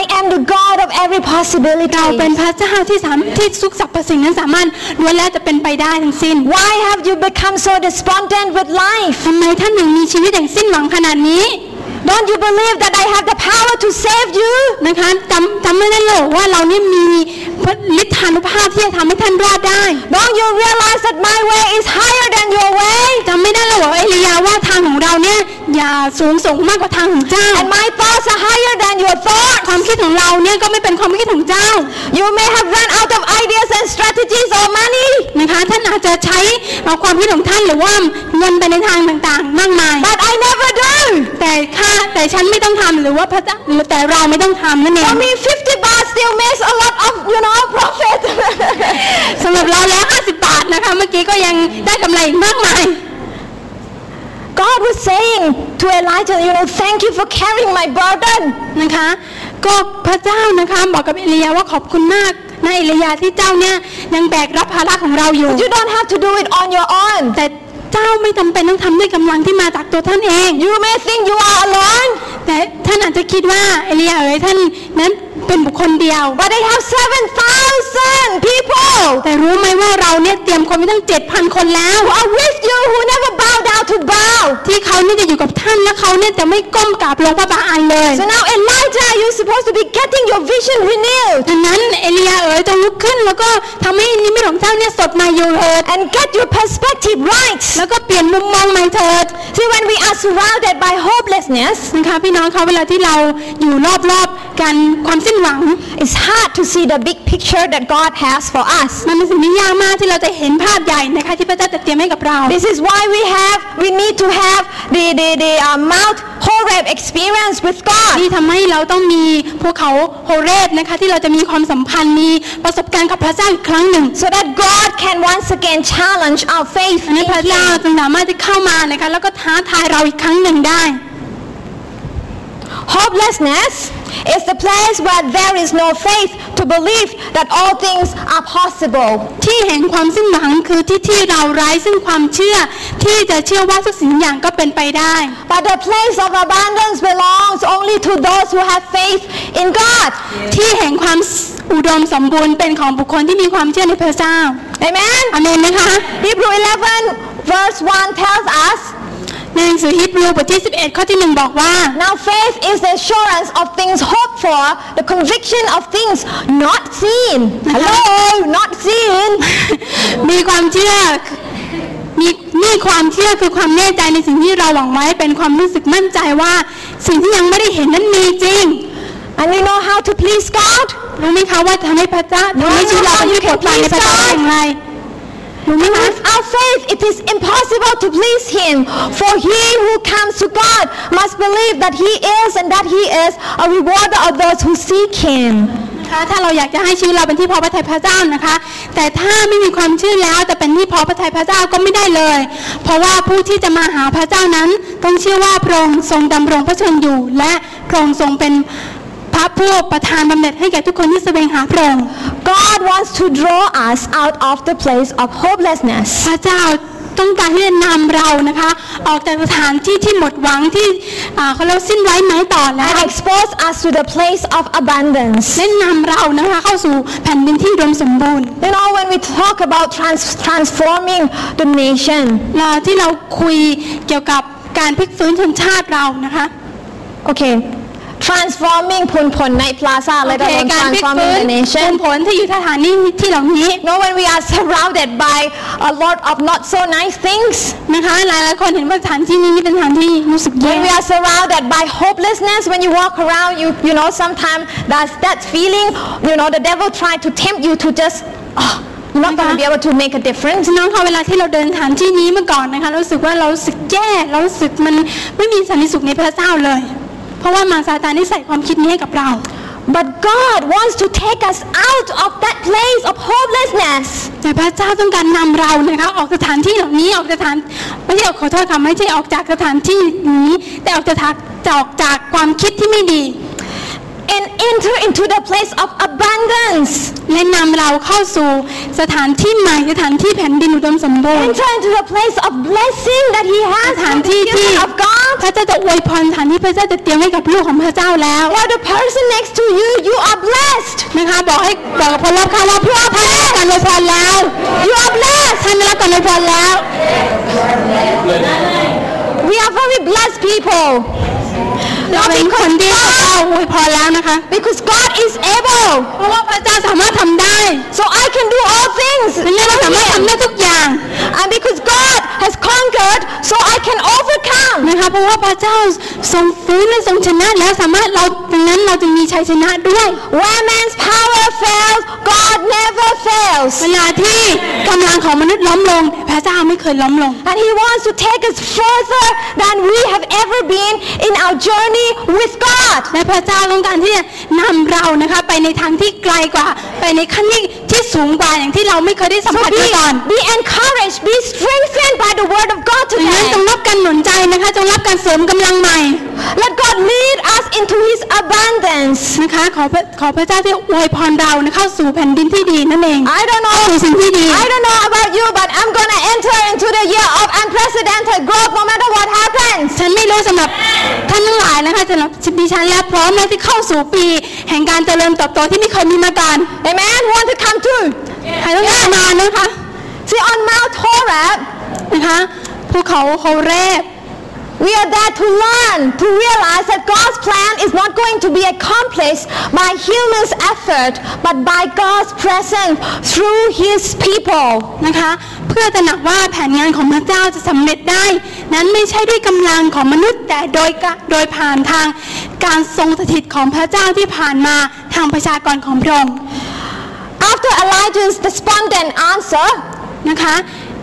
I am the God of every เราเป็น possibility. พระเจ้าที่สามที่ทุกสรรพสิ่งนั้นสามารถล้วนแล้วจะเป็นไปได้ทั้งสิ้น Why have you become so despondent with life? ทำไมท่านถึงมีชีวิตอย่างสิ้นหวังขนาดนี้ Don't you believe that I have the power to save you? นะคะจำจำไม่ได้เลยว่าเรานี่มีฤทธานุภาพที่จะทำให้ท่านรอดได้ Don't you realize that my way is higher than your way? จำไม่ได้เลยเหรอเอลียาว่าทางของเราเนี่ย อย่าสูงส่งมากกว่าทางของเจ้า And my thoughts are higher than your thoughts. ความคิดของเราเนี่ยก็ไม่เป็นความคิดของเจ้า You may have run out of ideas and and strategies or money. นะคะท่านอาจจะใช้เอาความคิดของท่านหรือว่าเงินไปในทางต่างๆ มากมาย But I never do. แต่ข้าแต่ฉันไม่ต้องทำหรือว่าพระเจ้าแต่เราไม่ต้องทำนั่นเอง For me, 50 baht still makes a lot of, you know, profit. สำหรับเราแล้ว 50 บาทนะคะเมื่อกี้ก็ยังได้กำไรอีกมากมาย God was saying to Elijah, you know, thank you for carrying my burden. นะคะก็พระเจ้านะคะบอกกับเอลียาว่าขอบคุณมากนะเอลียาที่เจ้าเนี่ยยังแบกรับภาระของเราอยู่ You don't have to do it on your own. แต่เจ้าไม่จำเป็นต้องทำด้วยกำลังที่มาจากตัวท่านเอง You may think you are alone, แต่ท่านอาจจะคิดว่าเอลียาเอ๋ยท่านนั้นเป็นบุคคลเดียว but they have 7,000 people แต่รู้ไหมว่าเราเนี่ยเตรียมคนไว้ตั้ง 7,000 คนแล้ว who are with you who never bow down to bow. ที่เขาเนี่ยจะอยู่กับท่านและเขาเนี่ยจะไม่ก้มกราบลงพระบาอายเลย So now, Elijah, you're supposed to be getting your vision renewed ดังนั้นเอลียาเอ๋ยจงลุกขึ้นแล้วก็ทำให้นิมิตของเจ้าเนี่ยสดใหม่อยู่เถิด and get your perspective right. แล้วก็เปลี่ยนมุมมองใหม่เถิด See, when we are surrounded by hopelessness, นะคะพี่น้องคะเวลาที่เราอยู่รอบๆกันความสิ้นหวัง it's hard to see the big picture that God has for us. มันเป็นสิ่งที่ยากมากที่เราจะเห็นภาพใหญ่นะคะที่พระเจ้าจะเตรียมให้กับเรา This is why we have, we need to have the, the, the uh, Mount Horeb experience with God. ที่ทำให้เราต้องมีภูเขาโฮเรบนะคะที่เราจะมีความสัมพันธ์มีประสบการณ์กับพระเจ้าอีกครั้งหนึ่ง So that God can once again challenge our faith อันนี้ in พระเจ้า Him. จึงสามารถจะเข้ามานะคะแล้วก็ท้าทายเราอีกครั้งหนึ่งได้ Hopelessness is the place where there is no faith to believe that all things are possible. ที่แห่งความสิ้นหวังคือที่ที่เราไร้ซึ่งความเชื่อ ที่จะเชื่อว่าทุกสิ่งอย่างก็เป็นไปได้ But the place of abundance belongs only to those who have faith in God. ที่แห่งความอุดมสมบูรณ์เป็นของบุคคลที่มีความเชื่อในพระเจ้า Amen? อาเมนนะคะ Hebrew 11 verse 1 tells us ในหนังสือฮิบรูบทที่ 11 ข้อที่ 1 บอกว่า Now faith is the assurance of things hoped for, the conviction of things not seen. Hello, not seen. มีความเชื่อมีนี่ความเชื่อคือความแน่ใจในสิ่งที่เราหวังไว้เป็นความรู้สึกมั่นใจว่าสิ่งที่ยังไม่ได้เห็นนั้นมีจริง And you know how to please God? รู้ไหมคะว่าทำให้พระเจ้าทำให้ชีวิตเราเป็นที่โปรดปรานในพระเจ้าได้อย่างไรรู้ไหมคะ Without faith, it is impossible to please Him. For he who comes to God must believe that He is and that He is a rewarder of those who seek Him. ถ้าเราอยากจะให้ชีวิตเราเป็นที่พอพระทัยพระเจ้านะคะ แต่ถ้าไม่มีความเชื่อแล้วแต่เป็นที่พอพระทัยพระเจ้าก็ไม่ได้เลย เพราะว่าผู้ที่จะมาหาพระเจ้านั้น ต้องเชื่อว่าพระองค์ทรงดำรงพระชนอยู่ และพระองค์ทรงเป็น ระผู้ประทานบำเหน็จให้แก่ทุกคนที่แสวงหาพระองค์ God wants to draw us out of the place of hopelessness. พระเจ้าต้องการที่จะนำเรานะคะ ออกจากสถานที่ที่หมดหวังที่อ่าเขาเรียกว่าสิ้นไว้ไม้ต่อแล้ว and expose us to the place of abundance. และนำเรานะคะเข้าสู่แผ่นดินที่อุดมสมบูรณ์ You know, when we talk about trans- transforming the nation, เราที่เราคุยเกี่ยวกับการพลิกฟื้นชนชาติเรานะคะ okay, transforming Phun Phon Night Plaza, โอ let เค alone การพลิก transforming ฟื้น the ผ nation. ลผลที่อยู่สถานที่ที่เหล่านี้ You know, when we are surrounded by a lot of not so nice things, นะคะหลายหลายๆคนเห็นว่าสถานที่นี้นี่เป็นสถานที่รู้สึกแย่ when we are surrounded by hopelessness, when you walk around, you you know, sometimes that's that feeling, you know, the devil try to tempt you to just, oh, you're not going to be able to make a difference. น้องคะเวลาที่เราเดินสถานที่นี้เมื่อก่อนนะคะเรารู้สึกว่าเรารู้สึกแย่เรารู้สึกมันไม่มีสันติสุขในพระเจ้าเลย เพราะว่ามาซาตานได้ใส่ความคิดนี้ให้กับเรา But God wants to take us out of that place of hopelessness. แต่พระเจ้าต้องการนำเรานะคะออกสถานที่เหล่านี้ออกสถานไม่ใช่ออกขอโทษค่ะไม่ใช่ออกจากสถานที่นี้ แต่ออกจากจะออกจากความคิดที่ไม่ดี and enter into the place of abundance. และนำเราเข้าสู่สถานที่ใหม่สถานที่แผ่นดินอุดมสมบูรณ์ Enter into the place of blessing that He ส has ถาน for the ที่ที่ children of God. พระเจ้าจะอวยพรสถานที่พระเจ้าจะเตรียมให้กับลูกของพระเจ้าแล้ว Tell the person next to you, you are blessed. นะคะบอกให้บอกกับคนรอบข้างว่าพี่ว่าท่านได้รับการอวยพรแล้ว You are blessed. ท่านได้รับการอวยพรแล้ว We are very blessed people เราเป็นคนที่พระเจ้าอวยพรแล้วนะคะ because God is able. เพราะว่าพระเจ้าสามารถทำได้ So I can do all things. ดังนั้นเราสามารถทำได้ทุกอย่าง And because God has conquered, so I can overcome. นะคะเพราะว่าพระเจ้าทรงฟื้นและทรงชนะแล้วสามารถเราดังนั้นเราจึงมีชัยชนะด้วย Where man's power fails, God never never fails. เวลาที่กำลังของมนุษย์ล้มลง พระเจ้าไม่เคยล้มลง And He wants to take us further than we have ever been in our journey with God. และพระเจ้าต้องการที่จะนำเรานะคะไปในทางที่ไกลกว่า ไปในขั้นที่ที่สูงกว่าอย่างที่เราไม่เคยได้สัม So ผัส be, มาก่อน be encouraged, be strengthened by the Word of God ดังนั้น today. จงรับการหนุนใจนะคะ จงรับการเสริมกำลังใหม่ Let God lead us into His abundance. นะคะขอพระขอพระเจ้าที่อวยพรเรานะเข้าสู่แผ่นดินที่ดีนั่นเอง I don't know. สู่สิ่งที่ดี I don't know about you, but I'm gonna enter into the year of unprecedented growth no matter what happens. ฉันไม่รู้สำหรับท่านทั้งหลายนะคะสำหรับดิฉันและพร้อมแล้วที่เข้าสู่ปี แห่งการเจริญเติบโตที่ไม่เคยมีมาก่อน Amen. Who want to come too? ใครต้องการมานะคะ See, on Mount Horeb, นะคะภูเขาโฮเรบ we are there to learn, to realize that God's plan is not going to be accomplished by humans' effort, but by God's presence through His people. นะคะเพื่อตระหนักว่าแผนงานของพระเจ้าจะสำเร็จได้ นั้นไม่ใช่ด้วยกำลังของมนุษย์แต่โดยกะโดยผ่านทางการทรงสถิตของพระเจ้าที่ผ่านมาทางประชากรของพระองค์ After Elijah's despondent answer, นะคะ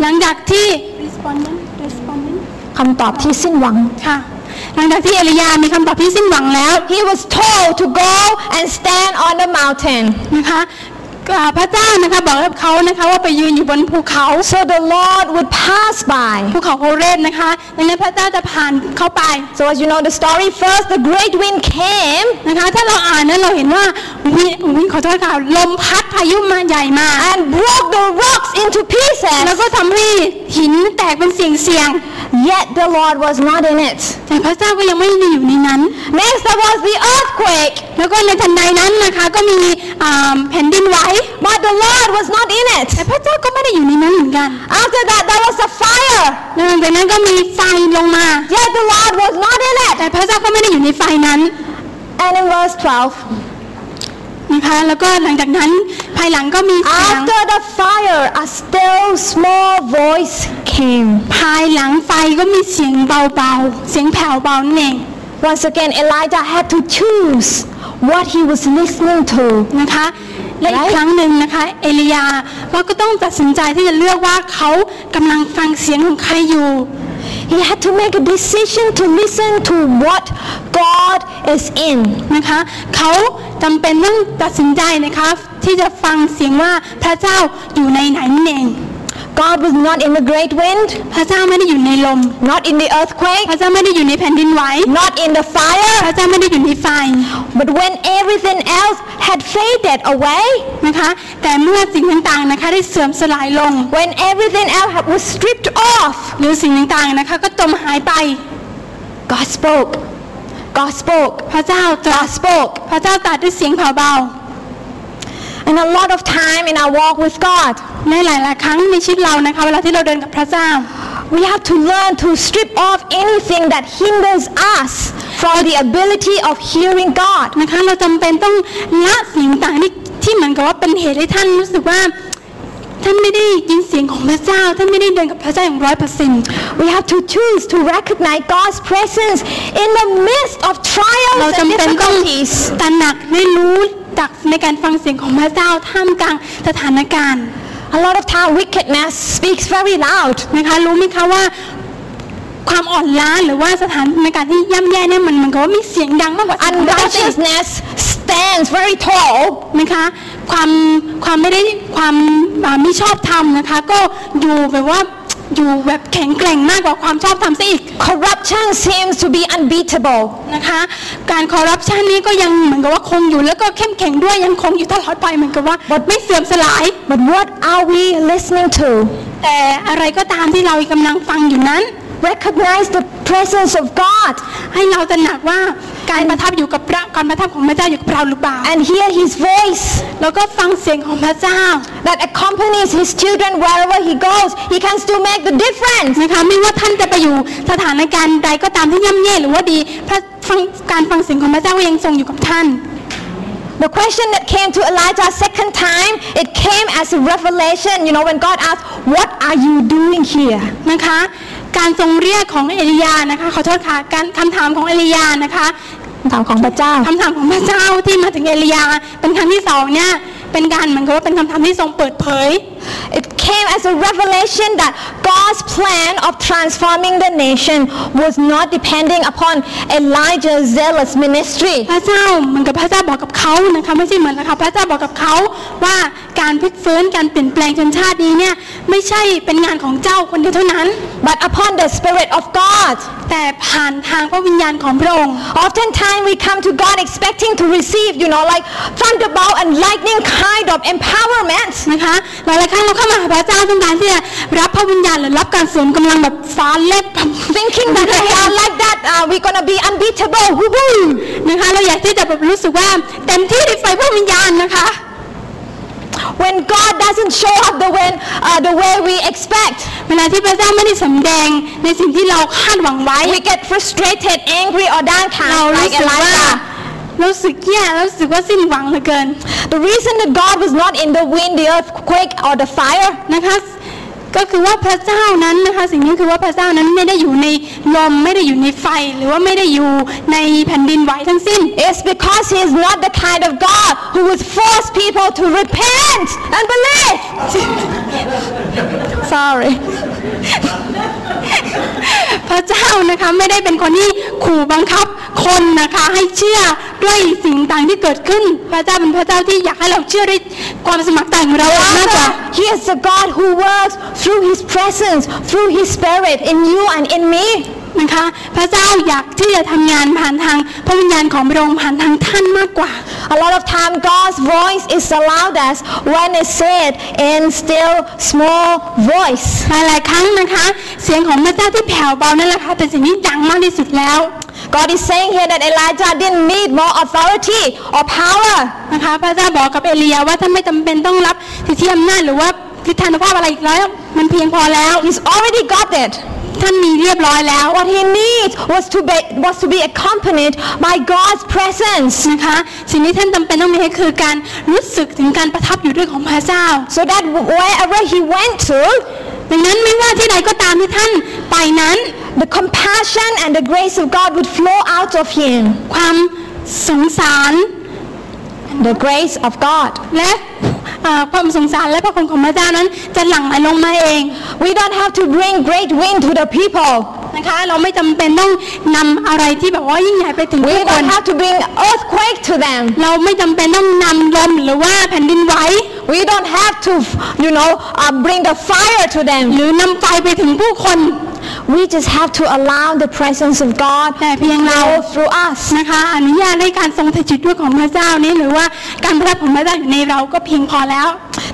หลังจากที่ respondent respondent คำตอบที่สิ้นหวังค่ะหลังจากที่เอลียามีคำตอบที่สิ้นหวังแล้ว He was told to go and stand on the mountain. นะคะอ่า พระเจ้านะคะบอกกับเขานะคะว่าไปยืนอยู่บนภูเขา So the Lord would pass by. ภูเขาโฮเรบนะคะดังนั้นพระเจ้าจะผ่านเข้าไป So as you know the story, first the great wind came นะคะถ้าเราอ่านนั้นเราเห็นว่าวิวิขอโทษค่ะลมพัดพายุมาใหญ่มา and broke the rocks into แล้ว pieces. ก็ทำให้หินแตกเป็นเสียงเสียง Yet the Lord was not in it. ๆแต่พระเจ้าก็ยังไม่ได้อยู่ในนั้น Next there was the earthquake, แล้วก็ในทันใดนั้นนะคะก็มีอ่าแผ่นดินไหว but the Lord was not in แต่ it. พระเจ้าก็ไม่ได้อยู่ในนั้นเหมือนกัน After that there was a fire, แล้วหลังจากนั้นก็มีไฟลงมา yet the Lord was not in it. แต่พระเจ้าก็ไม่ได้อยู่ในไฟนั้น And in verse 12, นะคะแล้วก็หลังจากนั้นภายหลังก็มีเสียง after the fire, a still small voice came. ภายหลังไฟก็มีเสียงเบาๆ เสียงแผ่วเบานั่นเอง Once again, Elijah had to choose what he was listening to. นะคะและอีก Right. ครั้งหนึ่งนะคะเอลียาก็ก็ต้องตัดสินใจที่จะเลือกว่าเขากำลังฟังเสียงของใครอยู่ He had to make a decision to listen to what God is in. นะคะเขาจำเป็นต้องตัดสินใจนะคะที่จะฟังเสียงว่าพระเจ้าอยู่ในไหนนั่นเอง God was not in the great wind, พระเจ้าไม่ได้อยู่ในลม not in the earthquake, พระเจ้าไม่ได้อยู่ในแผ่นดินไหว not in the fire, พระเจ้าไม่ได้อยู่ในไฟ but when everything else had faded away, นะคะแต่เมื่อสิ่งต่างๆนะคะได้เสื่อมสลายลง when everything else had- was stripped off, หรือสิ่งต่างๆนะคะก็จมหายไป God spoke. God spoke. พระเจ้าตรัส God spoke. พระเจ้าตรัสด้วยเสียงแผ่วเบา And a lot of time in our walk with God, ในหลายๆครั้งในชีวิตเรานะคะเวลาที่เราเดินกับพระเจ้า we have to learn to strip off anything that hinders us from the ability of hearing God. นะคะเราจำเป็นต้องละสิ่งต่างๆที่ที่เหมือนกับว่าเป็นเหตุให้ท่านรู้สึกว่าท่านไม่ได้ยินเสียงของพระเจ้า ท่านไม่ได้เดินกับพระเจ้าอย่างร้อยเปอร์เซ็นต์ We have to choose to recognize God's presence in the midst of เรา trials and จำเป็นต้อง difficulties. ตระหนักได้รู้ จักในการฟังเสียงของพระเจ้าท่ามกลางสถานการณ์ A lot of time wickedness speaks very loud. นะคะรู้ไหมคะว่าความอ่อนล้าหรือว่าสถานการณ์ที่ย่ำแย่เนี่ยมันเหมันก็ว่ามีเสียงดังมากกว่าเสียงของพระเจ้าซะอีก Unrighteousness stands very tall. นะคะความความไม่ได้ความอ่าไม่ชอบธรรมนะคะก็อยู่แบบว่า อยู่แบบแข็งแกร่งมากกว่าความชอบธรรมซะอีก Corruption seems to be unbeatable. นะคะ การคอร์รัปชันนี้ก็ยังเหมือนกับว่าคงอยู่แล้วก็เข้มแข็งด้วยยังคงอยู่ตลอดไปเหมือนกับว่าไม่เสื่อมสลาย But what are we listening to? แต่อะไรก็ตามที่เรากำลังฟังอยู่นั้น Recognize the presence of God ให้เราตระหนักว่าการประทับอยู่กับพระการประทับของพระเจ้าอยู่กับเราหรือเปล่า and hear His voice แล้วก็ฟังเสียงของพระเจ้า that accompanies His children wherever He goes. He can still make the difference. นะคะไม่ว่าท่านจะไปอยู่สถานการณ์ใดก็ตามที่ย่ำแย่หรือว่าดีพระฟังการฟังเสียงของพระเจ้าก็ยังทรงอยู่กับท่าน The question that came to Elijah second time, it came as a revelation. You know, when God asked, "What are you doing here?" นะคะ การทรงเรียกของเอลียานะคะขอโทษค่ะการคำถามของเอลียานะคะคำถามของพระเจ้าคำถามของพระเจ้าที่มาถึงเอลียาเป็นครั้งที่สองเนี่ย เป็นการเหมือนกับว่าเป็นคำถามที่ทรงเปิดเผย It came as a revelation that God's plan of transforming the nation was not depending upon Elijah's zealous ministry. พระเจ้าเหมือนกับพระเจ้าบอกกับเขานะคะไม่ใช่เหมือนนะคะพระเจ้าบอกกับเขาว่าการพลิกฟื้นการเปลี่ยนแปลงชนชาตินี้เนี่ยไม่ใช่เป็นงานของเจ้าคนเดียวเท่านั้น but upon the Spirit of God. แต่ ผ่านทางพระวิญญาณของพระองค์ Oftentimes we come to God expecting to receive, you know, like thunderbolt and lightning kind of empowerment. นะคะหลายๆครั้งเราเข้ามาหาพระเจ้าต้องการที่จะรับพระวิญญาณหรือรับการเสริมกำลังแบบฟ้าเล็บ Thinking that if we are like that, uh, we're gonna be unbeatable. Woo-hoo! นะคะเราอยากที่จะแบบรู้สึกว่าเต็มที่ในไฟพระวิญญาณนะคะ When God doesn't show up the way, uh, the way we expect, เวลาที่พระเจ้าไม่ได้สำแดงในสิ่งที่เราคาดหวังไว้ we get frustrated, angry, or เรา downcast รู้ like สึกว่า Elijah. รู้สึกแย่รู้สึกว่าสิ้นหวังเหลือเกิน The reason that God was not in the wind, the earthquake, or the fire *laughs* นะคะ ก็คือว่าพระเจ้านั้นนะคะสิ่งนี้คือว่าพระเจ้านั้นไม่ได้อยู่ในลมไม่ได้อยู่ในไฟ หรือว่าไม่ได้อยู่ในแผ่นดินไหวทั้งสิ้น is because He is not the kind of God who would force people to repent and believe. Sorry. พระเจ้านะคะไม่ได้เป็นคนที่ขู่บังคับคนนะคะให้เชื่อด้วยสิ่งต่างที่เกิดขึ้น พระเจ้าเป็นพระเจ้าที่อยากให้เราเชื่อด้วยความสมัครใจของเรามากกว่า He is the God who works through His presence, through His Spirit in you and in me. นะคะ พระเจ้าอยากที่จะทำงานผ่านทางพระวิญญาณของพระองค์ผ่านทางท่านมากกว่า A lot of time, God's voice is the loudest when it's said in still small voice. หลายๆครั้งนะคะ เสียงของพระเจ้าที่แผ่วเบานั่นแหละค่ะเป็นสิ่งที่ดังมากที่สุดแล้ว God is saying here that Elijah didn't need more authority or power. นะคะพระเจ้าบอกกับเอลียาว่าท่านไม่จำเป็นต้องรับสิทธิอำนาจหรือว่าทิฏฐานุภาพอะไรอีกแล้ว มันเพียงพอแล้ว He's already got it. ท่านมีเรียบร้อยแล้ว What he needs was to be was to be accompanied by God's presence, นะคะสิ่งที่ท่านจำเป็นต้องมีก็คือการรู้สึกถึงการประทับอยู่ด้วยของพระเจ้า so that wherever he went to, ดังนั้นไม่ว่าที่ใดก็ตามที่ท่านไปนั้น the compassion and the grace of God would flow out of him. ความสงสาร The grace of God. และเอ่อ ความสงสารและพระคุณของพระเจ้านั้นจะหลั่งไหลลงมาเอง We don't have to bring great wind to the people. นะคะ เราไม่จำเป็นต้องนำอะไรที่แบบว่ายิ่งใหญ่ไปถึง We ผู้คน don't have to bring earthquake to them. เราไม่จำเป็นต้องนำลมหรือว่าแผ่นดินไหว We don't have to, you know, uh, bring the fire to ห them. รือนำไฟไปถึงผู้คน We just have to allow the presence of God แต่เพียงเรา flow through us. นะคะอนุญาตให้การทรงสถิตด้วยของพระเจ้านี้หรือว่าการประทับของพระเจ้าอยู่ในเราก็เพียงพอแล้ว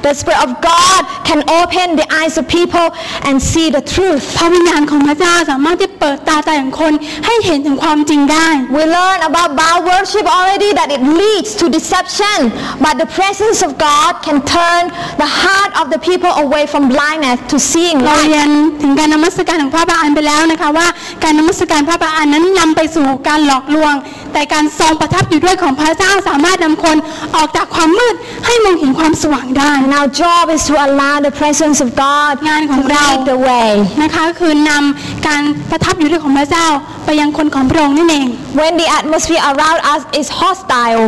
The Spirit of God can open the eyes of people and see the truth. พระวิญญาณของพระเจ้าสามารถที่เปิดตาใจของคนให้เห็นถึงความจริงได้ We learn about Baal worship already that it leads to deception, but the presence of God can turn the heart of the people away from blindness to seeing เรา light. เรียนถึงการนมัสการของพระบาอันไปแล้วนะคะว่าการนมัสการพระบาอันนั้นนำไปสู่การหลอกลวง แต่การทรงประทับอยู่ด้วยของพระเจ้าสามารถนำคนออกจากความมืดให้มองเห็นความสว่างได้ And our job is to allow the presence of God งานข to องเรา lead the way. นะคะคือนำการประทับอยู่ด้วยของพระเจ้าไปยังคนของพระองค์นั่นเอง When the atmosphere around us is hostile,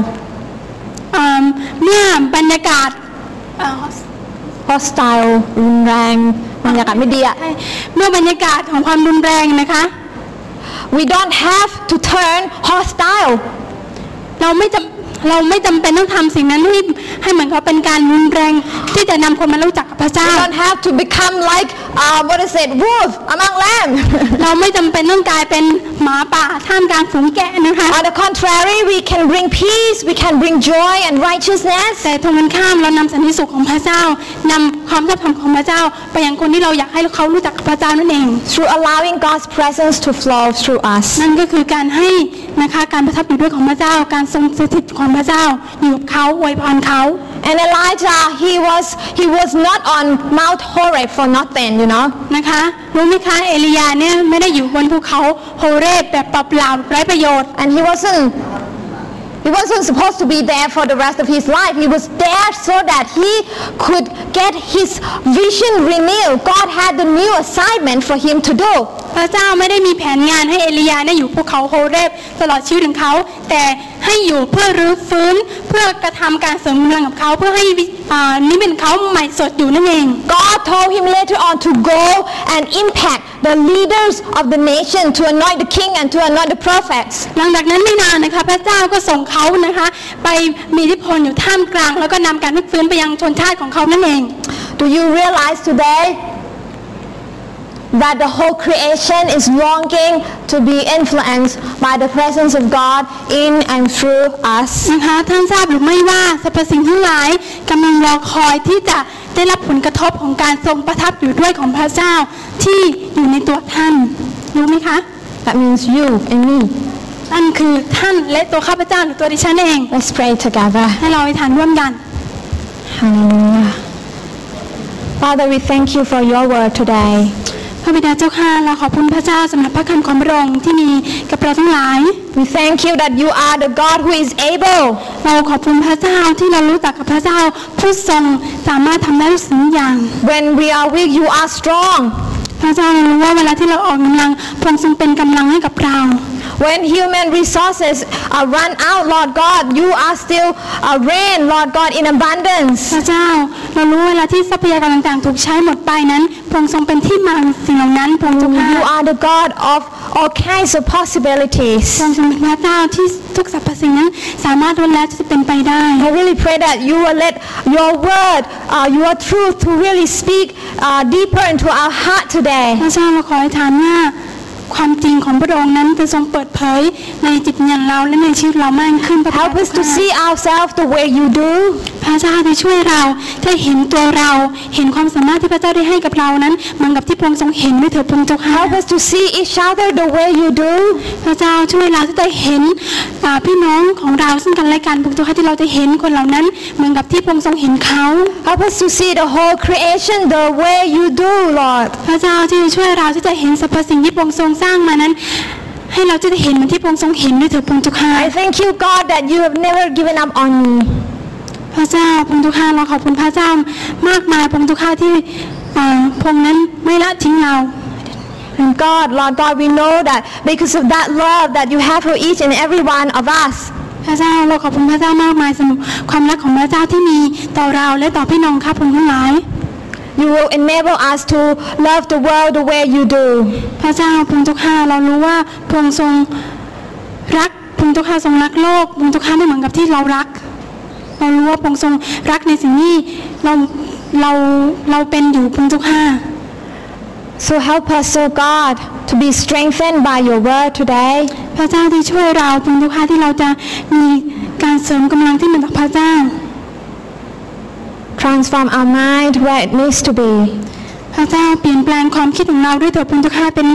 เอิ่มเมื่อบรรยากาศเอ่อ hostile รุนแรงบรรยากาศไม่ดีอะเมื่อบรรยากาศของความรุนแรงนะคะ we don't have to turn hostile เราไม่จำ เราไม่จำเป็นต้องทำสิ่งนั้นให้ให้เหมือนเขาเป็นการรุนแรงที่จะนำคนมารู้จักกับพระเจ้า we don't have to become like uh, what is it wolf among lamb เราไม่จำเป็นต้องกลายเป็นหมาป่าท่ามกลางฝูงแกะนะคะ On the contrary, we can bring peace, we can bring joy and righteousness แต่ตรงกันข้ามเรานำสันติสุขของพระเจ้านำความชอบธรรมของพระเจ้า ไปยังคนที่เราอยากให้เขารู้จักกับพระเจ้านั่นเอง through allowing God's presence to flow through us. นั่นก็คือการให้นะคะการประทับอยู่ด้วยของพระเจ้า การทรงสถิตของพระเจ้าอยู่กับเขาอวยพรเขา And Elijah, he was he was not on Mount Horeb for nothing, you know. นะคะรู้ไหมคะเอลียาเนี่ยไม่ได้อยู่บนภูเขาโฮเรบแบบเปล่าๆไร้ประโยชน์ And he wasn't He wasn't supposed to be there for the rest of his life. He was there so that he could get his vision renewed. God had the new assignment for him to do. พระเจ้าไม่ได้มีแผนงานให้เอลียาเนี่ยอยู่ภูเขาโฮเรบตลอดชีวิตของเขา แต่ให้อยู่เพื่อรื้อฟื้นเพื่อกระทำการเสริมกำลังกับเขาเพื่อให้วิอ่านี่เป็นเขาใหม่สดอยู่นั่นเอง God told him later on to go and impact the leaders of the nation to anoint the king and to anoint the prophets. หลังจากนั้นไม่นานนะคะพระเจ้าก็ส่งเขานะคะ ไปมีอิทธิพลอยู่ท่ามกลาง แล้วก็นำการพลิกฟื้นไปยังชนชาติของเขานั่นเอง Do you realize today that the whole creation is longing to be influenced by the presence of God in and through us? นะคะท่านทราบหรือไม่ว่าสรรพสิ่งทั้งหลายกำลังรอคอยที่จะได้รับผลกระทบของการทรงประทับอยู่ด้วยของพระเจ้าที่อยู่ในตัวท่านรู้ไหมคะ That means you and me. นั่นคือท่านและตัวข้าพเจ้าหรือตัวดิฉันเอง Let's pray together. ให้เราไปทานร่วมกัน Hallelujah. Father, we thank you for your word today. พระบิดาเจ้าข้าเราขอบคุณพระเจ้าสำหรับพระคำของพระองค์ที่มีกับเราทั้งหลาย We thank you that you are the God who is able เราขอบคุณพระเจ้าที่เรารู้จักกับพระเจ้าผู้ทรงสามารถทำได้ทุกสิ่งทุกอย่าง when we are weak, you are strong. พระเจ้าเรารู้ว่าเวลาที่เราออกกำลังพระองค์ทรงเป็นกำลังให้กับเรา When human resources are run out, Lord God, you are still uh, reign, Lord God, in abundance. พระเจ้าเรารู้เวลาที่ทรัพยากรต่างๆถูกใช้หมดไปนั้นพระองค์ทรงเป็นที่มาของสิ่งเหล่านั้นพระองค์ทรง You are the God of all kinds of พระ possibilities. องค์ทรงเป็นพระเจ้าที่ทุกสรรพสิ่งนั้นสามารถล้วนแล้วที่จะเป็นไปได้ I really pray that you will let your word, uh, your truth to really speak uh, deeper into our heart today. พระเจ้าเราขอให้ฐานว่า ความจริงของพระองค์นั้นจะทรงเปิดเผยในจิตวิญญาณเราและในชีวิตเรามากขึ้นพระ Help us to see ourselves the way you do. พระเจ้าได้ช่วยเราได้เห็นตัวเรา เห็นความสามารถที่พระเจ้าได้ให้กับเรานั้นเหมือนกับที่พระองค์ทรงเห็นด้วยเถิดพระองค์เจ้าค่ะ Help us to see each other the way you do. พระเจ้าช่วยเราที่จะเห็นอ่าพี่น้องของเราซึ่งกันและกันพระองค์เจ้าค่ะที่เราจะเห็นคนเหล่านั้นเหมือนกับที่พระองค์ทรงเห็นเขา Help us to see the whole creation the way you do, Lord. พระเจ้าที่จะช่วยเราที่จะเห็นสรรพสิ่งที่พระองค์ทรงสร้างมานั้น ให้เราจะได้เห็นเหมือนที่พระองค์ทรงเห็นด้วยเถิดพระองค์เจ้าค่ะ I thank you, God, that you have never given up on me. พระเจ้าพระองค์เจ้าค่ะเราขอบคุณพระเจ้ามากมายพระองค์เจ้าค่ะที่อ่าพระองค์นั้นไม่ละทิ้งเรา And God, Lord God, we know that because of that love that you have for each and every one of us, พระเจ้าเราขอบคุณพระเจ้ามากมายสำหรับความรักของพระเจ้าที่มีต่อเราและต่อพี่น้องข้าพงทั้งหลาย you will enable us to love the world the way you do. พระเจ้าพระองค์เจ้าข้าเรารู้ว่าพระองค์ทรงรักพระองค์เจ้าข้าทรงรักโลกพระองค์เจ้าข้าไม่เหมือนกับที่เรารัก เรารู้ว่าพระองค์ทรงรักในสิ่งที่เราเราเราเป็นอยู่พระองค์เจ้าข้า So help us, oh God, to be strengthened by your word today. พระเจ้าที่ช่วยเราพระองค์เจ้าข้าที่เราจะมีการเสริมกำลังที่มาจากพระเจ้า Transform our mind where it needs to be. พระเจ้าเปลี่ยนแปลงความคิดของเราด้วยเถิดพระองค์เจ้าข้าเป็น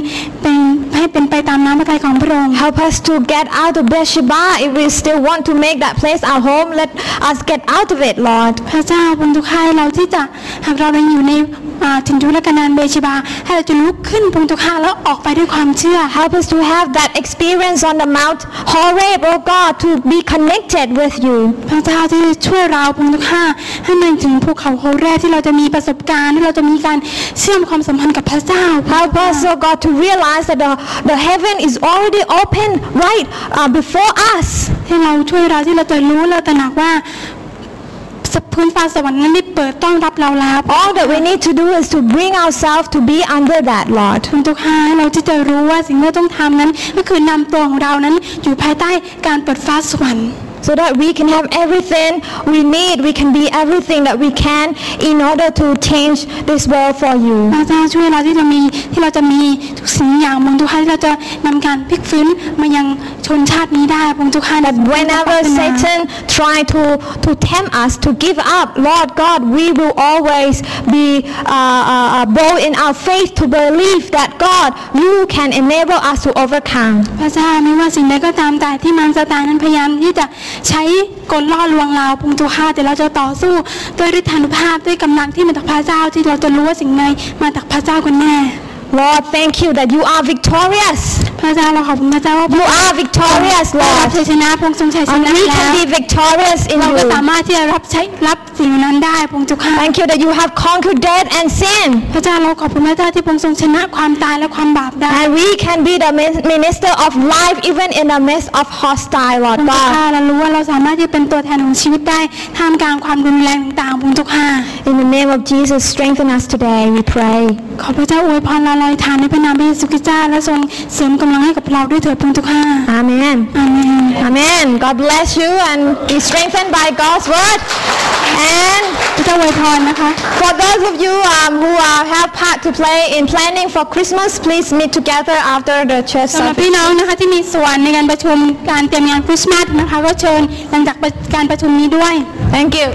เป็น ให้เป็นไปตามน้ำพระทัยของพระองค์ Help us to get out of Beersheba. If we still want to make that place our home, let us get out of it, Lord. พระเจ้าพระองค์เจ้าข้าให้เราที่จะหากเรายังอยู่ในอ่าถิ่นทุรกันดารเบชิบาให้เราจะลุกขึ้นพระองค์เจ้าข้าแล้วออกไปด้วยความเชื่อ Help us to have that experience on the Mount Horeb, oh God, to be connected with you. พระเจ้าที่ช่วยเราพระองค์เจ้าข้าให้มันถึงภูเขาโฮแรกที่เราจะมีประสบการณ์ที่เราจะมีการเชื่อมความสัมพันธ์กับพระเจ้า Help us, oh God, to realize that the, the heaven is already open right uh, before us. ให้เราช่วยเราที่เราจะรู้เราตระหนักว่าพื้นฟ้าสวรรค์นั้นได้เปิดต้อนรับเราแล้ว All that we need to do is to bring ourselves to be under that, Lord. พระเจ้าค่ะให้เราที่จะรู้ว่าสิ่งที่เราต้องทำนั้น ก็คือนำตัวของเรานั้นอยู่ภายใต้การเปิดฟ้าสวรรค์ So that we can have everything we need, we can be everything that we can in order to change this world for you. พระเจ้าช่วยเราที่จะมีที่เราจะมีทุกสิ่งอย่างพระองค์เจ้าค่ะที่เราจะนำการพลิกฟื้นมายังชนชาตินี้ได้พระองค์เจ้าค่ะ That whenever Satan try to, to tempt us to give up, Lord God, we will always be uh, uh, uh, bold in our faith to believe that God, you can enable us to overcome. พระเจ้าไม่ว่าสิ่งใดก็ตามแต่ที่มันสตานนั้นพยายามที่จะ ใช้กลล่อลวงเราพงค์เจ้าแต่เราจะต่อสู้ด้วยฤทธานุภาพด้วยกำลังที่มาจากพระเจ้าที่เราจะรู้ว่าสิ่งใดมาจากพระเจ้ากันแน่ Lord, thank you that you are victorious. พระเจ้าเราขอบคุณพระเจ้าว่า You are victorious, เรารับ Lord. ชัยชนะพระองค์ทรงชัยช And นะ we แล้ว can be victorious in เราก็ you. สามารถที่จะรับใช้รับสิ่งนั้นได้พระองค์เจ้าค่ะ Thank you that you have conquered death and sin. พระเจ้าเราขอบคุณพระเจ้าที่พระองค์ทรงชนะความตายและความบาปได้ And we can be the min- minister of life even in the midst of hostile, พ Lord ระองค์เจ้า God. ค่ะเรารู้ว่าเราสามารถที่จะเป็นตัวแทนของชีวิตได้ท่ามกลางความรุนแรงต่างๆพระองค์เจ้าค่ะ In the name of Jesus, strengthen us today, we pray. ขอพระเจ้าอวยพรเราลอยทานในพระนามพระเยซูคริสต์เจ้าและทรงเสริมกำลังให้กับเราด้วยเถิดพระองค์เจ้าค่ะ Amen. อาเมน Amen. God bless you and be strengthened by God's word. And พระเจ้าอวยพรนะคะ for those of you um, who uh, have part to play in planning for Christmas, please meet together after the church สำหรับ service. พี่น้องนะคะที่มีส่วนในการประชุมการเตรียมงานคริสต์มาสนะคะก็เชิญหลังจากการประชุมนี้ด้วย Thank you.